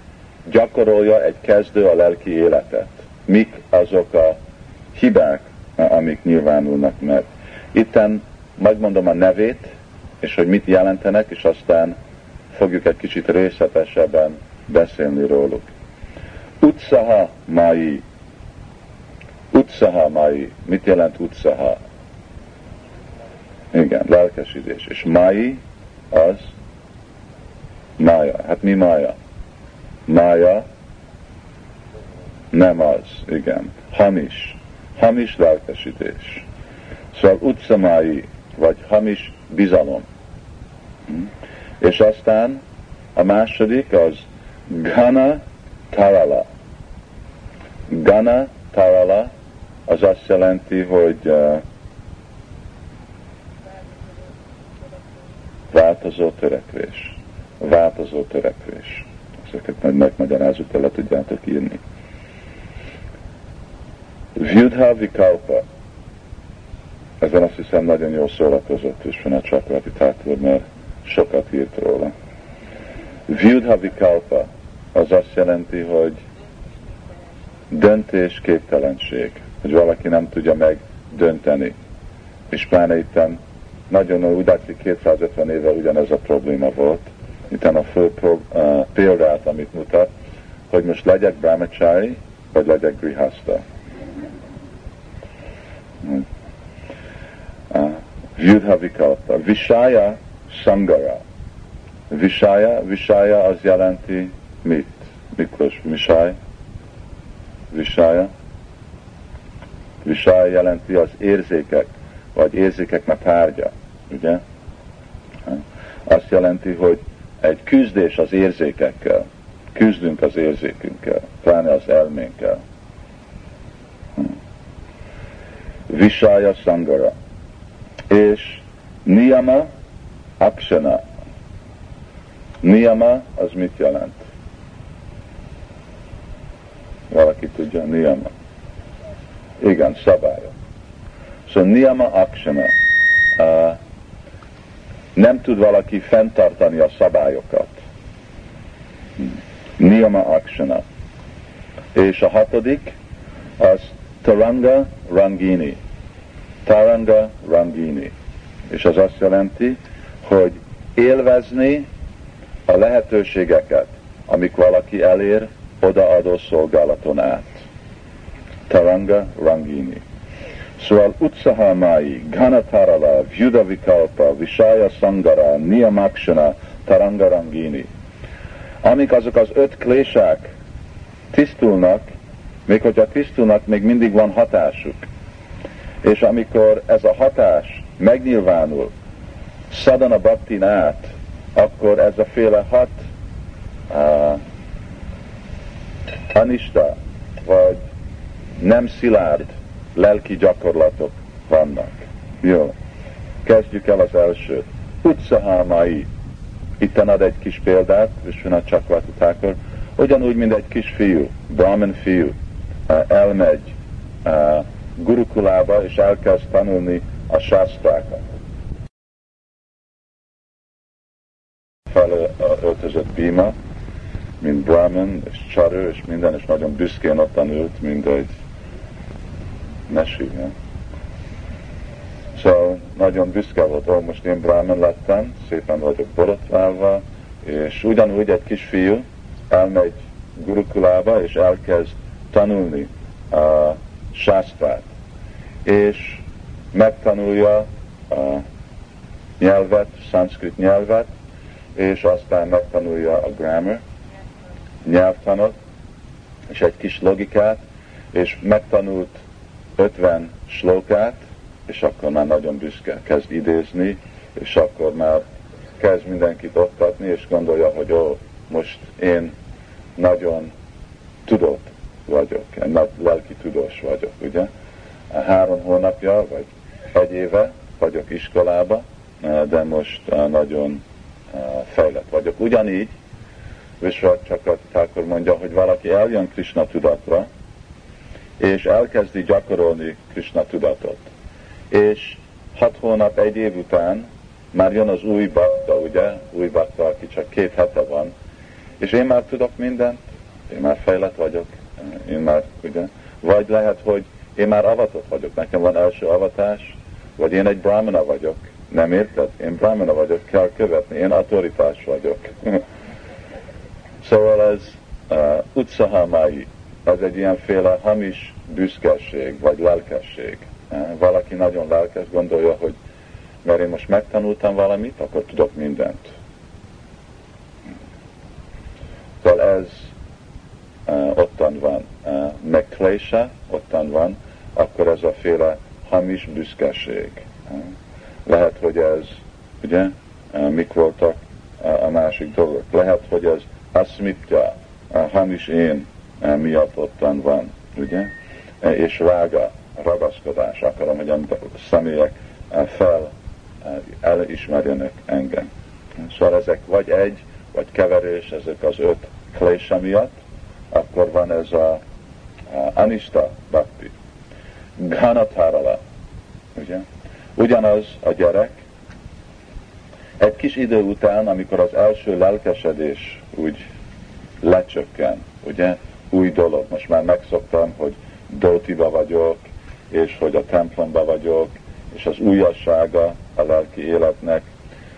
gyakorolja egy kezdő a lelki életet. Mik azok a hibák, amik nyilvánulnak meg. Itten megmondom a nevét, és hogy mit jelentenek, és aztán fogjuk egy kicsit részletesebben beszélni róluk. Utsaha mai. Utsaha mai. Mit jelent utsaha? Igen, lelkesedés. És mai az mája. Hát mi mája? Mája nem az, igen. Hamis. Hamis lelkesedés. Szóval utcamái vagy hamis bizalom. Hm? És aztán a második az Gana Tarala. Gana Tarala az azt jelenti, hogy uh, változó törekvés. Változó törekvés. Ezeket majd megmagyarázunk, le tudjátok írni. Vyudha Vikalpa ezen azt hiszem nagyon jól szórakozott a Csakrati Tátor, mert sokat írt róla. Vyudha Vikalpa az azt jelenti, hogy döntés képtelenség, hogy valaki nem tudja meg dönteni. És pláne itt nagyon úgy látszik 250 évvel ugyanez a probléma volt, itt a fő pro, uh, példát, amit mutat, hogy most legyek brahmachari, vagy legyek grihasta. Hmm. Vyudha Vikalpa. Visaya Sangara. Visaya, Visaya az jelenti mit? Miklós, Visaya? Visaya? Visaya jelenti az érzékek, vagy érzékeknek tárgya, ugye? Azt jelenti, hogy egy küzdés az érzékekkel, küzdünk az érzékünkkel, pláne az elménkkel. Hm. Visaya Sangara. És Niyama Akshana. Niyama az mit jelent? Valaki tudja, Niyama. Igen, szabályok. Szóval Niyama Akshana. Uh, nem tud valaki fenntartani a szabályokat. Niyama Akshana. És a hatodik, az Taranga Rangini. Taranga Rangini. És az azt jelenti, hogy élvezni a lehetőségeket, amik valaki elér odaadó szolgálaton át. Taranga Rangini. Szóval Utsahamai, Ganatarala, Vyuda Vikalpa, Visaya Sangara, Niyamakshana, Taranga Rangini. Amik azok az öt klésák tisztulnak, még hogyha tisztulnak, még mindig van hatásuk. És amikor ez a hatás megnyilvánul szadana bhaktin át, akkor ez a féle hat uh, anista, vagy nem szilárd lelki gyakorlatok vannak. Jó. Kezdjük el az elsőt. Utsahámai. Itt ad egy kis példát, Vishwanath Chakravarti ugyanúgy, mint egy kis fiú, Brahman fiú, elmegy gurukulába, és elkezd tanulni a sásztrákat. Felöltözött Bima, mint Brahman, és Charu, és minden, és nagyon büszkén ott tanult, mint egy mesélje. Szóval nagyon büszke volt, hogy most én Brahman lettem, szépen vagyok borotválva, és ugyanúgy egy kisfiú elmegy gurukulába, és elkezd tanulni a sásztrát, és megtanulja a nyelvet, szanszkrit nyelvet, és aztán megtanulja a grammar, nyelvtanot, és egy kis logikát, és megtanult 50 slókát, és akkor már nagyon büszke kezd idézni, és akkor már kezd mindenkit oktatni, és gondolja, hogy ó, most én nagyon tudott vagyok, egy nagy lelki tudós vagyok, ugye? Három hónapja, vagy egy éve vagyok iskolába, de most nagyon fejlett vagyok. Ugyanígy, Visvat csak akkor mondja, hogy valaki eljön Krishna tudatra, és elkezdi gyakorolni Krishna tudatot. És hat hónap, egy év után már jön az új bakta, ugye? Új bakta, aki csak két hete van. És én már tudok mindent, én már fejlett vagyok, én már, ugye? Vagy lehet, hogy én már avatott vagyok, nekem van első avatás, vagy én egy brahmana vagyok. Nem érted? Én brahmana vagyok, kell követni, én autoritás vagyok. szóval ez uh, utsahamai, az egy ilyenféle hamis büszkeség, vagy lelkesség. Valaki nagyon lelkes, gondolja, hogy mert én most megtanultam valamit, akkor tudok mindent. Szóval ez uh, ottan van. Uh, megklése, ottan van, akkor ez a féle hamis büszkeség. Lehet, hogy ez, ugye, mik voltak a másik dolgok. Lehet, hogy ez aszmitja, uh, hamis én miatt ottan van, ugye? Uh, és rága, ragaszkodás, akarom, hogy a személyek uh, fel elismerjenek engem. Szóval ezek vagy egy, vagy keverés, ezek az öt klése miatt, akkor van ez a, a anista bhakti, ghanatharala, ugye? Ugyanaz a gyerek, egy kis idő után, amikor az első lelkesedés úgy lecsökken, ugye, új dolog, most már megszoktam, hogy Dótiba vagyok, és hogy a templomba vagyok, és az újassága a lelki életnek,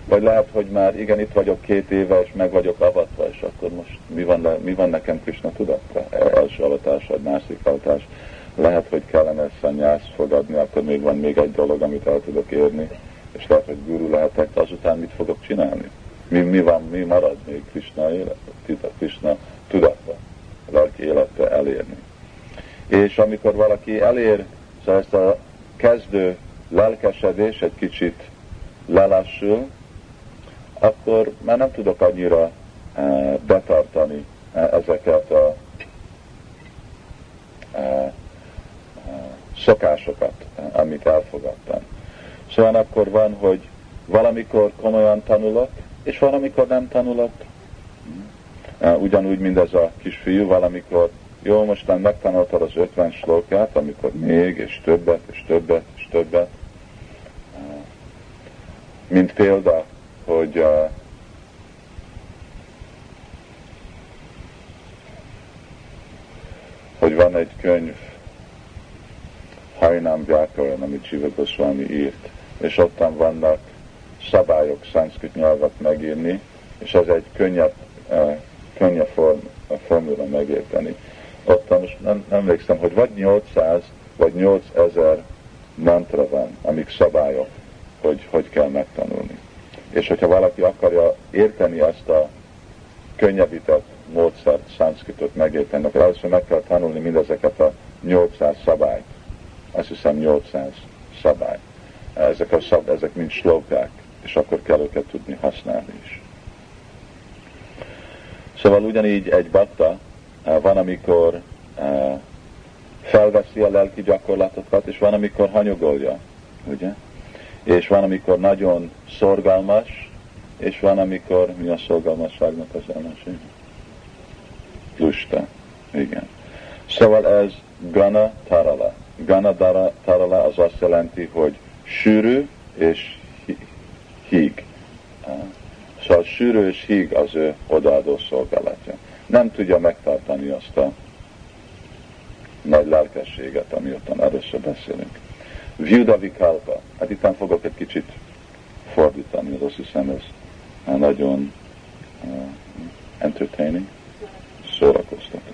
vagy lehet, hogy már igen, itt vagyok két éve, és meg vagyok avatva, és akkor most mi van, mi van nekem Krishna tudatra? Első avatás, vagy másik avatás. Lehet, hogy kellene szanyást fogadni, akkor még van még egy dolog, amit el tudok érni, és lehet, hogy guru lehetek, azután mit fogok csinálni? Mi, mi van, mi marad még Krishna életbe, Krishna tudatra, a lelki életbe elérni. És amikor valaki elér, szóval ezt a kezdő lelkesedés egy kicsit lelassul, akkor már nem tudok annyira uh, betartani ezeket a, a szokásokat, amit elfogadtam. Szóval akkor van, hogy valamikor komolyan tanulok, és valamikor nem tanulok. Ugyanúgy, mint ez a kisfiú, valamikor jó, mostan megtanultad az 50 slókát, amikor még, és többet, és többet, és többet. Mint példa, hogy hogy van egy könyv, Harinam Vyakaran, amit Csiva Goswami írt, és ottan vannak szabályok szanszkrit nyelvet megírni, és ez egy könnyebb, könnyebb form, formula megérteni. Ottan most nem, nem emlékszem, hogy vagy 800 vagy 8000 mantra van, amik szabályok, hogy hogy kell megtanulni. És hogyha valaki akarja érteni ezt a könnyebbített módszert, szanszkritot megérteni, akkor először meg kell tanulni mindezeket a 800 szabályt. Azt hiszem 800 szabály. Ezek, a szab, ezek mind slókák, és akkor kell őket tudni használni is. Szóval ugyanígy egy bakta eh, van, amikor eh, felveszi a lelki gyakorlatokat, és van, amikor hanyagolja, ugye? És van, amikor nagyon szorgalmas, és van, amikor mi a szorgalmasságnak az ellenség? Lusta. Igen. Szóval ez Gana Tarala. Gana Tarala az azt jelenti, hogy sűrű és híg. Szóval sűrű és híg az ő odaadó szolgálatja. Nem tudja megtartani azt a nagy lelkességet, ami ottan először beszélünk. Vyuda. Hát itt fogok egy kicsit fordítani, az azt hiszem ez nagyon uh, entertaining, szórakoztató.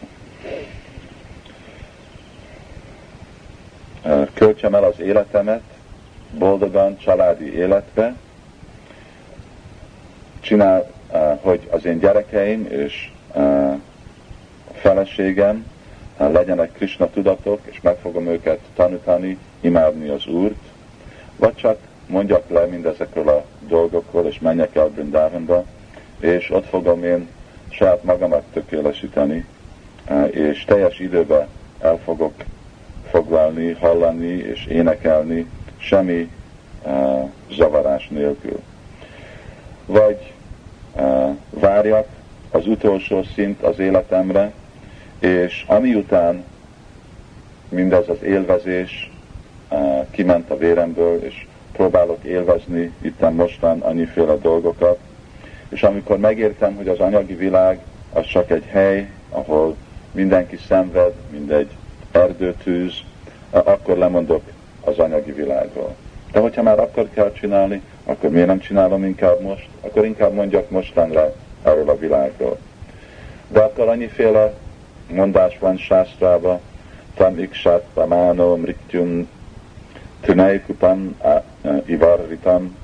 Uh, költsem el az életemet boldogan, családi életbe, csinál, uh, hogy az én gyerekeim és uh, feleségem uh, legyenek Krishna tudatok, és meg fogom őket tanítani, imádni az Úrt, vagy csak mondjak le mindezekről a dolgokról, és menjek el Brindavanba, és ott fogom én saját magamat tökéletesíteni, és teljes időben el fogok foglalni, hallani és énekelni, semmi zavarás nélkül. Vagy várjak az utolsó szint az életemre, és ami után mindez az élvezés kiment a véremből, és próbálok élvezni itten mostan annyiféle dolgokat, és amikor megértem, hogy az anyagi világ az csak egy hely, ahol mindenki szenved, mint egy erdőtűz, akkor lemondok az anyagi világról. De hogyha már akkor kell csinálni, akkor miért nem csinálom inkább most? Akkor inkább mondjak mostan le erről a világról. De akkor annyiféle mondás van sásztrába, tam iksát, pamáno, mrityum, tüneikutam, ivarritam,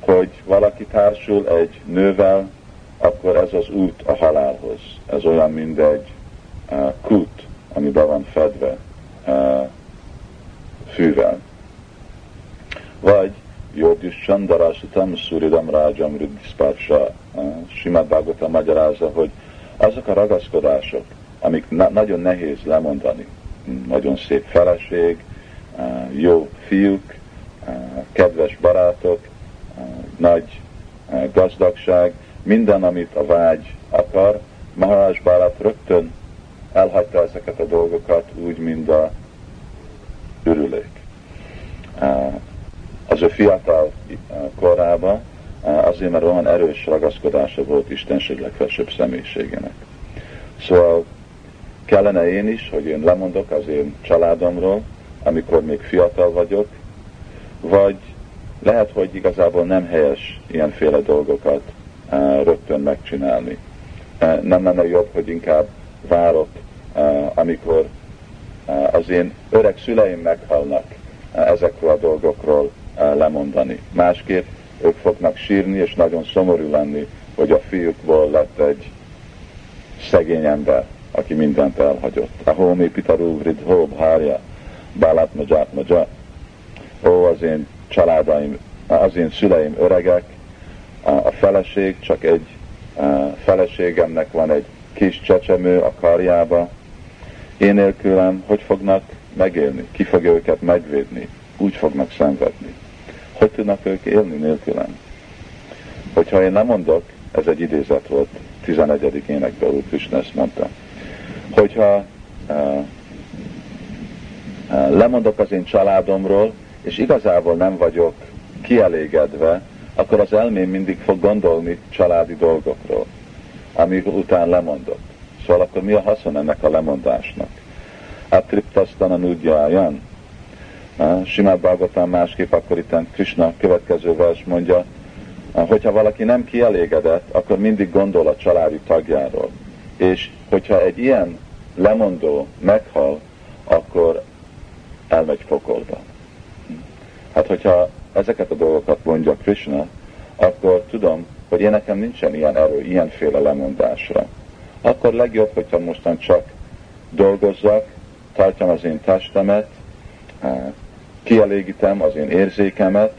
hogy valaki társul egy nővel, akkor ez az út a halálhoz. Ez olyan, mint egy kút, ami be van fedve uh, fűvel. Vagy Jogis Chandarasutam Suridam Rajam Riddhispársha uh, Simad Bhagavatam magyarázza, hogy azok a ragaszkodások, amik na- nagyon nehéz lemondani, nagyon szép feleség, uh, jó fiúk, uh, kedves barátok, nagy gazdagság, minden, amit a vágy akar, Maharaj Bharat rögtön elhagyta ezeket a dolgokat úgy, mint a ürülék. Az ő fiatal korában azért, mert olyan erős ragaszkodása volt Istenség legfelsőbb személyiségének. Szóval kellene én is, hogy én lemondok az én családomról, amikor még fiatal vagyok, vagy lehet, hogy igazából nem helyes ilyenféle dolgokat uh, rögtön megcsinálni. Nem lenne jobb, hogy inkább várok, amikor az én öreg szüleim meghalnak ezekről a dolgokról lemondani. Másképp ők fognak sírni, és nagyon szomorú lenni, hogy a fiúkból lett egy szegény ember, aki mindent elhagyott. A homi pitarú vridhó bhárja, bálát maját maját. Ó, az én családaim, az én szüleim öregek, a feleség csak egy feleségemnek van egy kis csecsemő a karjába. Én nélkülem hogy fognak megélni? Ki fogja őket megvédni? Úgy fognak szenvedni. Hogy tudnak ők élni nélkülem? Hogyha én nem mondok, ez egy idézet volt, 11. énekben úr Krishna ezt mondta, hogyha uh, uh, lemondok az én családomról, és igazából nem vagyok kielégedve, akkor az elmém mindig fog gondolni családi dolgokról, amíg után lemondott. Szóval akkor mi a haszon ennek a lemondásnak? Atriptasztana nudjájan. Simát Bhagavatam másképp akkor itt Krishna következő vers mondja, hogyha valaki nem kielégedett, akkor mindig gondol a családi tagjáról. És hogyha egy ilyen lemondó meghal, akkor elmegy pokolba. Hát, hogyha ezeket a dolgokat mondja Krishna, akkor tudom, hogy én nekem nincsen ilyen erő, ilyenféle lemondásra. Akkor legjobb, hogyha mostan csak dolgozzak, tartjam az én testemet, eh, kielégítem az én érzékemet,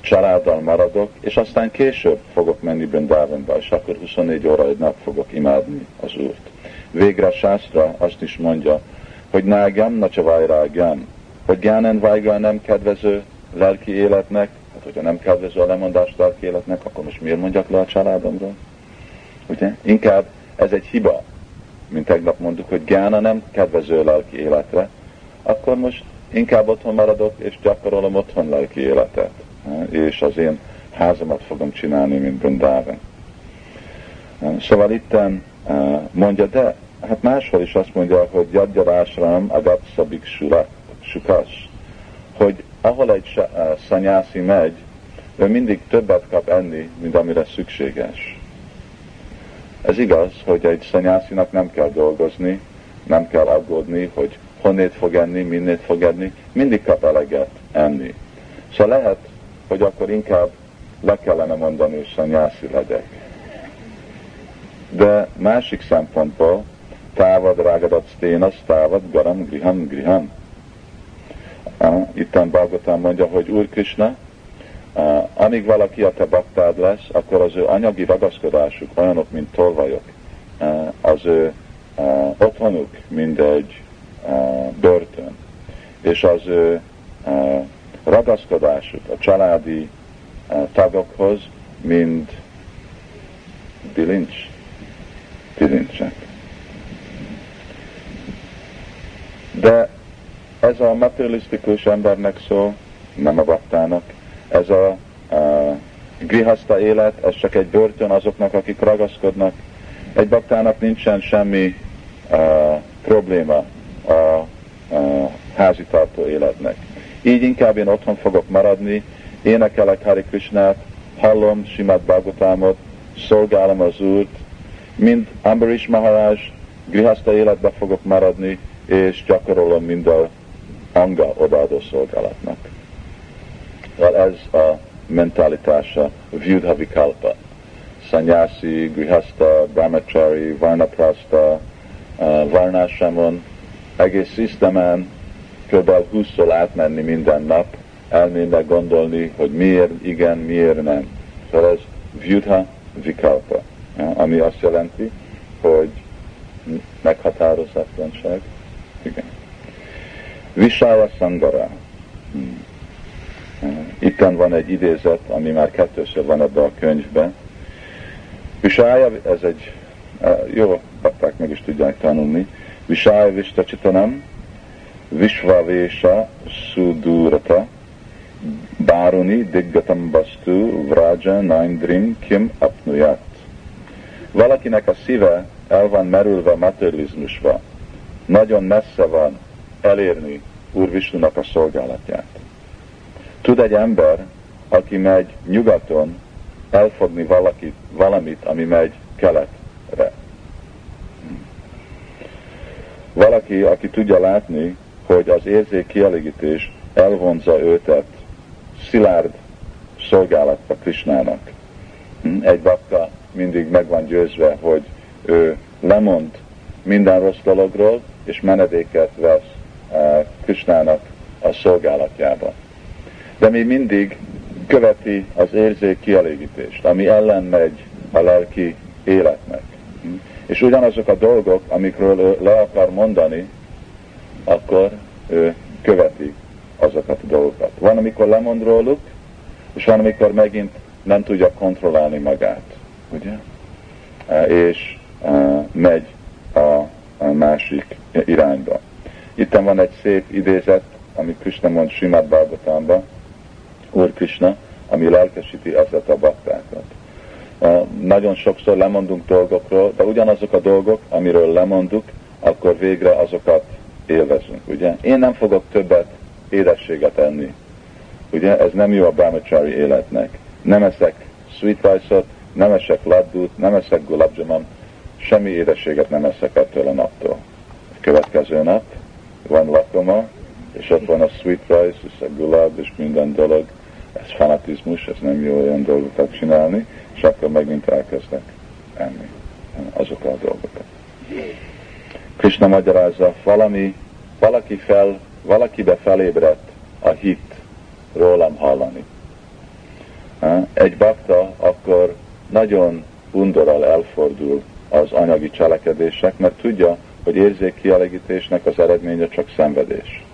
családdal maradok, és aztán később fogok menni Brindavanba, és akkor 24 óra egy nap fogok imádni az Úrt. Végre a Sásztra azt is mondja, hogy nágyam, nacsavajrágyam, hogy Gyánen Vajga nem kedvező lelki életnek, hát hogyha nem kedvező a lemondás lelki életnek, akkor most miért mondjak le a családomról? Ugye? Inkább ez egy hiba, mint tegnap mondtuk, hogy Gyána nem kedvező lelki életre, akkor most inkább otthon maradok, és gyakorolom otthon lelki életet, és az én házamat fogom csinálni, mint Brindavan. Szóval itten mondja, de hát máshol is azt mondja, hogy Jadjarásram agat szabik sukas, hogy ahol egy szanyászi megy, ő mindig többet kap enni, mint amire szükséges. Ez igaz, hogy egy szanyászinak nem kell dolgozni, nem kell aggódni, hogy honnét fog enni, minnét fog enni, mindig kap eleget enni. Szóval lehet, hogy akkor inkább le kellene mondani, hogy szanyászi legyek. De másik szempontból, távad rágadat sténasz, távad garam griham griham. Itten Bhagavatam mondja, hogy Úr Krishna, amíg valaki a te baktád lesz, akkor az ő anyagi ragaszkodásuk olyanok, mint tolvajok. Az ő otthonuk, mint egy börtön. És az ő ragaszkodásuk a családi tagokhoz, mint bilincs, bilincsek. De ez a materialisztikus embernek szó, nem a baktának. Ez a, a grihaszta élet, ez csak egy börtön azoknak, akik ragaszkodnak. Egy baktának nincsen semmi a, probléma a, a házitartó életnek. Így inkább én otthon fogok maradni, énekelek Hari Krishnát, hallom Simát Bhagavatamot, szolgálom az Úrt, mind Ambarish Maharaj, grihaszta életbe fogok maradni, és gyakorolom a anga odaadó szolgálatnak. Well, ez a mentalitása Vyudha Vikalpa. Sanyasi, Grihasta, Brahmachari, Varnaprasta, uh, Varnásamon, egész szisztemen kb. 20-szor átmenni minden nap, elménne gondolni, hogy miért igen, miért nem. Szóval ez Vyudha Vikalpa, ami azt jelenti, hogy meghatározatlanság. Igen. Visaya Sangara. Hmm. Itten van egy idézet, ami már kettőször van ebben a könyvben. Visaya, ez egy, jó, kapták meg is tudják tanulni. Visaya Vistacsitanam, Vishvavésa Sudurata, Báruni Diggatam Bastu Vraja Naindrim Kim Apnuyat. Valakinek a szíve el van merülve materializmusba, nagyon messze van elérni Úr Visnunak a szolgálatját. Tud egy ember, aki megy nyugaton, elfogni valakit, valamit, ami megy keletre. Valaki, aki tudja látni, hogy az érzék kielégítés elvonza őtet szilárd szolgálatba Krisnának. Egy bakta mindig meg van győzve, hogy ő lemond minden rossz dologról, és menedéket vesz Krisnának a szolgálatjába. De mi mindig követi az érzék kielégítést, ami ellen megy a lelki életnek. És ugyanazok a dolgok, amikről ő le akar mondani, akkor ő követi azokat a dolgokat. Van, amikor lemond róluk, és van, amikor megint nem tudja kontrollálni magát. Ugye? És megy a másik irányba. Itt van egy szép idézet, amit Krishna mond Simad Bhagavatamban, Úr Krishna, ami lelkesíti ezeket a baktákat. Nagyon sokszor lemondunk dolgokról, de ugyanazok a dolgok, amiről lemondunk, akkor végre azokat élvezünk, ugye? Én nem fogok többet édességet enni. Ugye, ez nem jó a brahmachari életnek. Nem eszek sweet rice-ot, nem eszek laddút, nem eszek gulabjamam, semmi édességet nem eszek ettől a naptól. A következő nap van lakoma, és ott van a sweet rice, és a gulab, és minden dolog. Ez fanatizmus, ez nem jó olyan dolgokat csinálni, és akkor megint elkezdek enni azokat a dolgokat. Krishna magyarázza, valami, valaki fel, valakibe felébredt a hit rólam hallani. Egy bakta akkor nagyon undorral elfordul az anyagi cselekedések, mert tudja, hogy érzékkielégítésnek az eredménye csak szenvedés.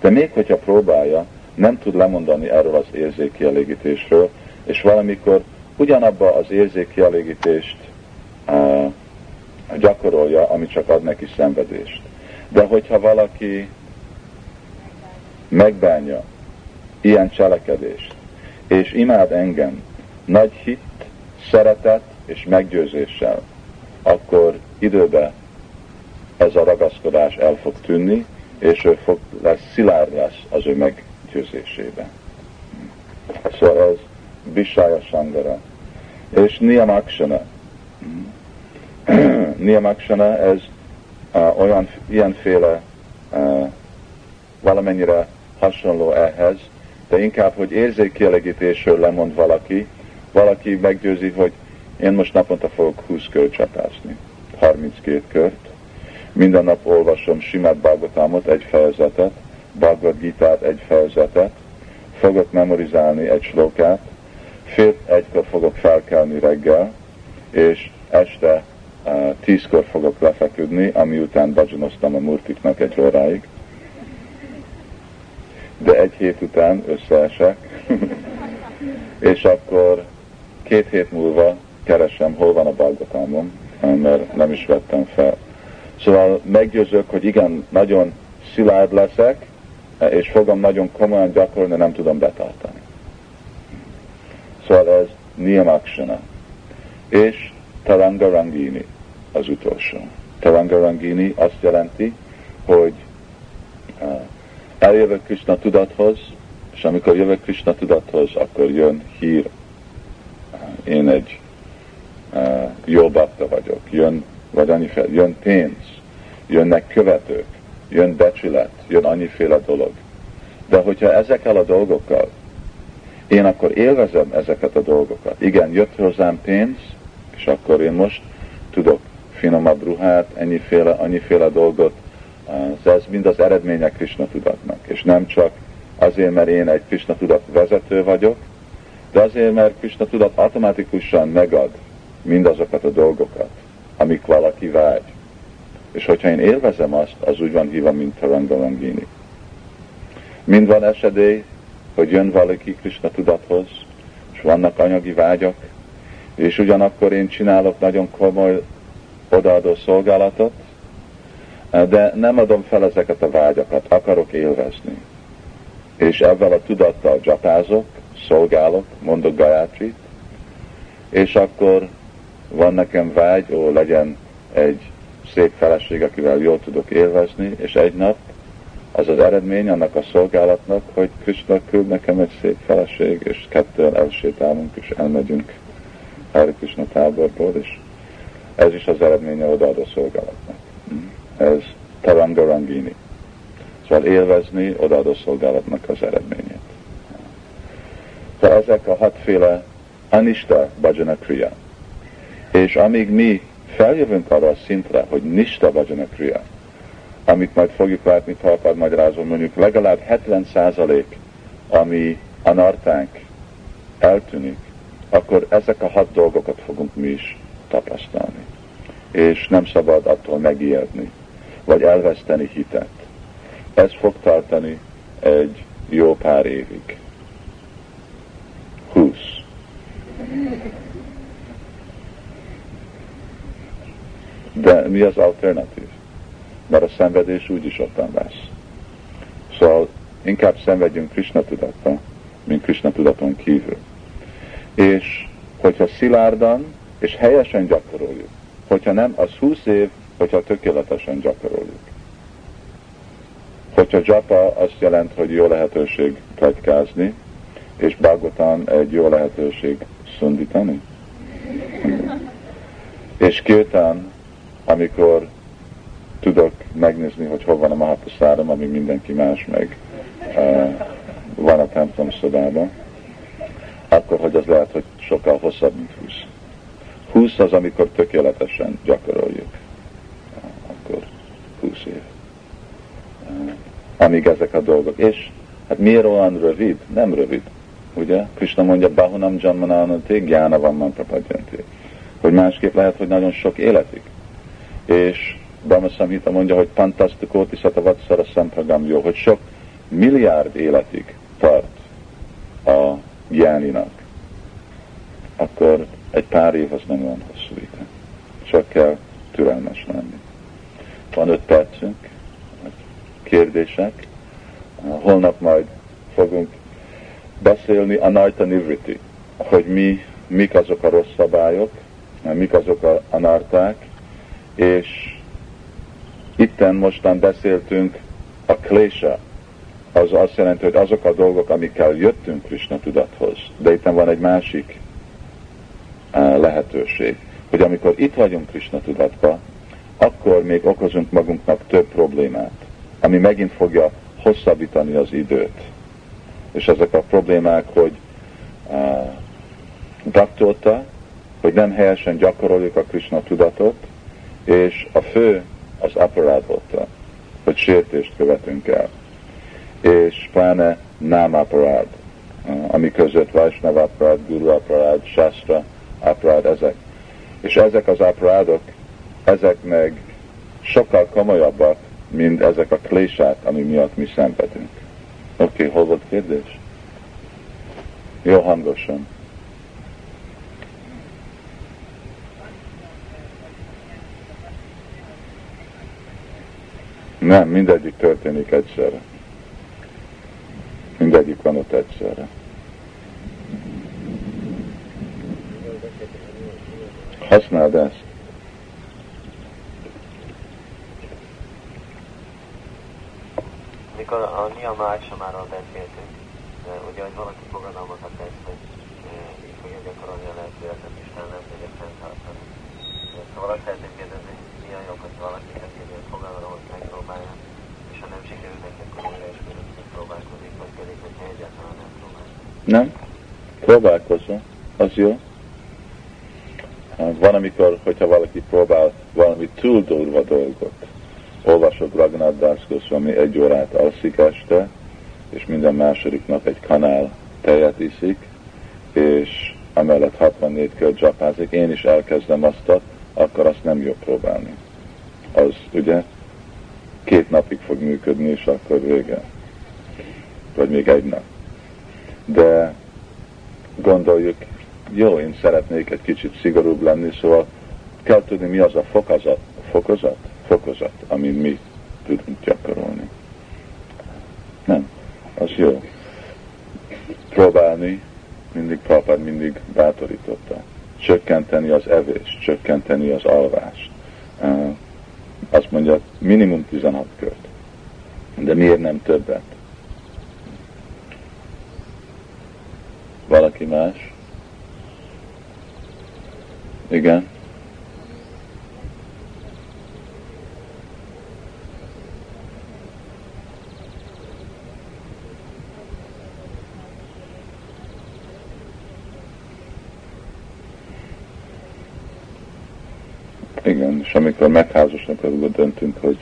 De még hogyha próbálja, nem tud lemondani erről az érzékkielégítésről, és valamikor ugyanabba az érzékkielégítést uh, gyakorolja, ami csak ad neki szenvedést. De hogyha valaki megbánja ilyen cselekedést, és imád engem nagy hit, szeretet és meggyőzéssel, akkor időben ez a ragaszkodás el fog tűnni, és ő fog, lesz, szilárd lesz az ő meggyőzésében. Szóval ez Bisaya Sangara. És Niyamakshana. Niyamakshana ez uh, olyan, ilyenféle uh, valamennyire hasonló ehhez, de inkább, hogy érzékkielegítésről lemond valaki, valaki meggyőzi, hogy én most naponta fogok 20 kört csapászni, 32 kört, minden nap olvasom Simát Bhagavatamot, egy fejezetet, Bhagavad gita egy fejezetet, fogok memorizálni egy slokát, fél egykor fogok felkelni reggel, és este uh, tízkor fogok lefeküdni, ami után badzsanoztam a murtiknak egy óráig. De egy hét után összeesek, és akkor két hét múlva keresem, hol van a Bhagavatamom, mert nem is vettem fel. Szóval meggyőzök, hogy igen, nagyon szilárd leszek, és fogom nagyon komolyan gyakorolni, nem tudom betartani. Szóval ez Niyamakshana. És Taranga Rangini az utolsó. Taranga Rangini azt jelenti, hogy uh, eljövök Krishna tudathoz, és amikor jövök Krishna tudathoz, akkor jön hír, uh, én egy uh, jó bakta vagyok, jön, vagy annyiféle, jön pénz, jönnek követők, jön becsület, jön annyiféle dolog. De hogyha ezekkel a dolgokkal én akkor élvezem ezeket a dolgokat. Igen, jött hozzám pénz, és akkor én most tudok finomabb ruhát, ennyiféle, annyiféle dolgot. Ez mind az eredmények Krishna tudatnak. És nem csak azért, mert én egy Krishna tudat vezető vagyok, de azért, mert Krishna tudat automatikusan megad mindazokat a dolgokat, amik valaki vágy. És hogyha én élvezem azt, az úgy van hívva, mint Tarangalangini. Mind van esedély, hogy jön valaki Krishna tudathoz, és vannak anyagi vágyak, és ugyanakkor én csinálok nagyon komoly odaadó szolgálatot, de nem adom fel ezeket a vágyakat, akarok élvezni. És ebben a tudattal csapázok, szolgálok, mondok Gayatrit, és akkor van nekem vágy, ó, legyen egy szép feleség, akivel jól tudok élvezni, és egy nap az az eredmény annak a szolgálatnak, hogy Krishna küld nekem egy szép feleség, és kettőn elsétálunk, és elmegyünk Hari Krishna táborból, és ez is az eredménye odaadó szolgálatnak. Ez Tarangarangini. Szóval élvezni odaadó szolgálatnak az eredményét. Tehát ezek a hatféle Anista Bhajana Kriya. És amíg mi feljövünk arra a szintre, hogy Nista Kriya, amit majd fogjuk látni Prabhupád magyarázom, mondjuk legalább 70% ami a nartánk eltűnik, akkor ezek a hat dolgokat fogunk mi is tapasztalni. és nem szabad attól megijedni, vagy elveszteni hitet. Ez fog tartani egy jó pár évig. Húsz. De mi az alternatív? Mert a szenvedés úgyis ottan lesz. Szóval inkább szenvedjünk Krishna tudatba, mint Krishna tudaton kívül. És hogyha szilárdan és helyesen gyakoroljuk, hogyha nem, az 20 év, hogyha tökéletesen gyakoroljuk. Hogyha japa azt jelent, hogy jó lehetőség plegykázni, és Bagotan egy jó lehetőség szundítani. És kétán, amikor tudok megnézni, hogy hol van a Mahaprasadam, ami mindenki más meg uh, van a templom szobában, akkor, hogy az lehet, hogy sokkal hosszabb, mint 20. 20 az, amikor tökéletesen gyakoroljuk. Akkor 20 év. Amíg ezek a dolgok. És hát miért olyan rövid? Nem rövid. Ugye? Krishna mondja, Bahunam Janmananati, Gyána van man Hogy másképp lehet, hogy nagyon sok életig. És Brahma Samhita mondja, hogy Pantasztikóti Szatavatsara Sampragamjó, hogy sok milliárd életig tart a gyáninak. Akkor egy pár év az nem olyan hosszú ide. Csak kell türelmes lenni. Van öt percünk, kérdések. Holnap majd fogunk beszélni a Naita Nivriti, hogy mi, mik azok a rossz szabályok, mik azok a anarták, és itten mostan beszéltünk a klésa, az azt jelenti, hogy azok a dolgok, amikkel jöttünk Krishna tudathoz, de itten van egy másik lehetőség, hogy amikor itt vagyunk Krishna tudatba, akkor még okozunk magunknak több problémát, ami megint fogja hosszabbítani az időt. És ezek a problémák, hogy uh, daktolta, hogy nem helyesen gyakoroljuk a Krishna tudatot, és a fő az aparádolta, hogy sértést követünk el. És pláne nem aparád, ami között Vaisnav aparád, Guru aparád, Shastra aparád ezek. És ezek az aparádok, ezek meg sokkal komolyabbak, mint ezek a klésát, ami miatt mi szenvedünk. Oké, okay, hol volt kérdés? Jó hangosan. Nem, mindegyik történik egyszerre. Mindegyik van ott egyszerre. Használd ezt. Mikor a Niyama Ácsamáról beszéltünk, ugye, hogy valaki fogadalmakat tesz, hogy így fogja gyakorolni a lelkületet, Isten nem fogja fenntartani. Szóval azt szeretném kérdezni, milyen jó, hogy valaki ezt egy fogadalmat megpróbálja, és ha nem sikerül neki, akkor újra és újra próbálkozik, vagy pedig, hogyha egyáltalán nem? Próbálkozom. Az jó. Van, amikor, hogyha valaki próbál valami túl durva dolgot, olvasok Ragnar Das ami egy órát alszik este, és minden második nap egy kanál tejet iszik, és amellett 64 kör dzsapázik, én is elkezdem azt, akkor azt nem jó próbálni. Az ugye két napig fog működni, és akkor vége. Vagy még egy nap. De gondoljuk jó, én szeretnék egy kicsit szigorúbb lenni, szóval kell tudni, mi az a fokozat, fokozat, fokozat, amit mi tudunk gyakorolni. Nem, az jó. Próbálni, mindig Prabhupád mindig bátorította. Csökkenteni az evést, csökkenteni az alvást. Azt mondja, minimum 16 kört. De miért nem többet? Valaki más? Igen. Igen, és amikor megházasnak, akkor döntünk, hogy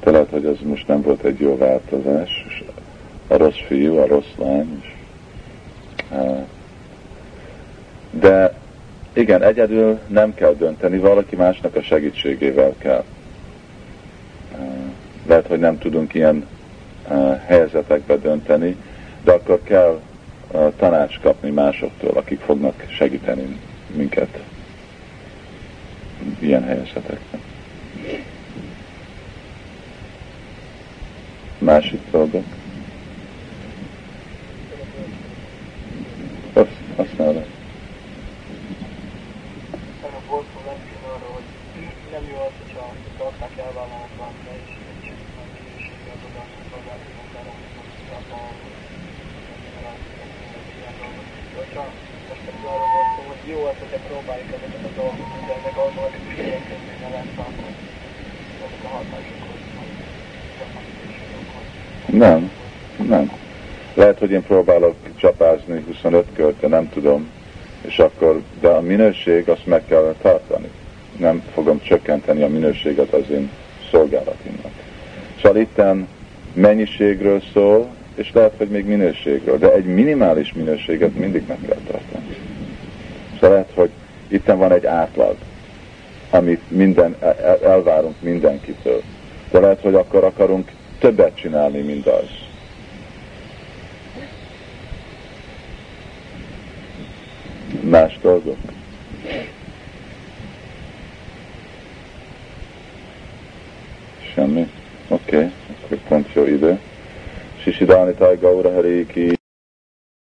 te lehet, hogy ez most nem volt egy jó változás, és a rossz fiú, a rossz lány, és, de igen, egyedül nem kell dönteni, valaki másnak a segítségével kell. Lehet, hogy nem tudunk ilyen helyzetekbe dönteni, de akkor kell tanács kapni másoktól, akik fognak segíteni minket helyzetekben. Másik dolgok. Azt, használod. Volt szó arra, hogy nem jó az, hogyha tartják elvállalhatlan nehézséget, a minősége az oda szolgálati munkára, hogyha most pedig arra volt szó, hogy jó az, hogyha próbáljuk ezeket a dolgokat, de ezek automatikus következménye lesz akkor ezek a hatásokhoz, Nem, nem. Lehet, hogy én próbálok csapázni 25 kört, de nem tudom, és akkor, de a minőség azt meg kell tartani. Nem fogom csökkenteni a minőséget az én szolgálatimnak. Szóval itten mennyiségről szól, és lehet, hogy még minőségről, de egy minimális minőséget mindig meg kell tartani. Szóval lehet, hogy itten van egy átlag, amit minden, elvárunk mindenkitől. De lehet, hogy akkor akarunk többet csinálni, mint az. Más dolgok? Semmi? Oké, okay. akkor pont jó idő. Shishidani Tai Gaura Hari ki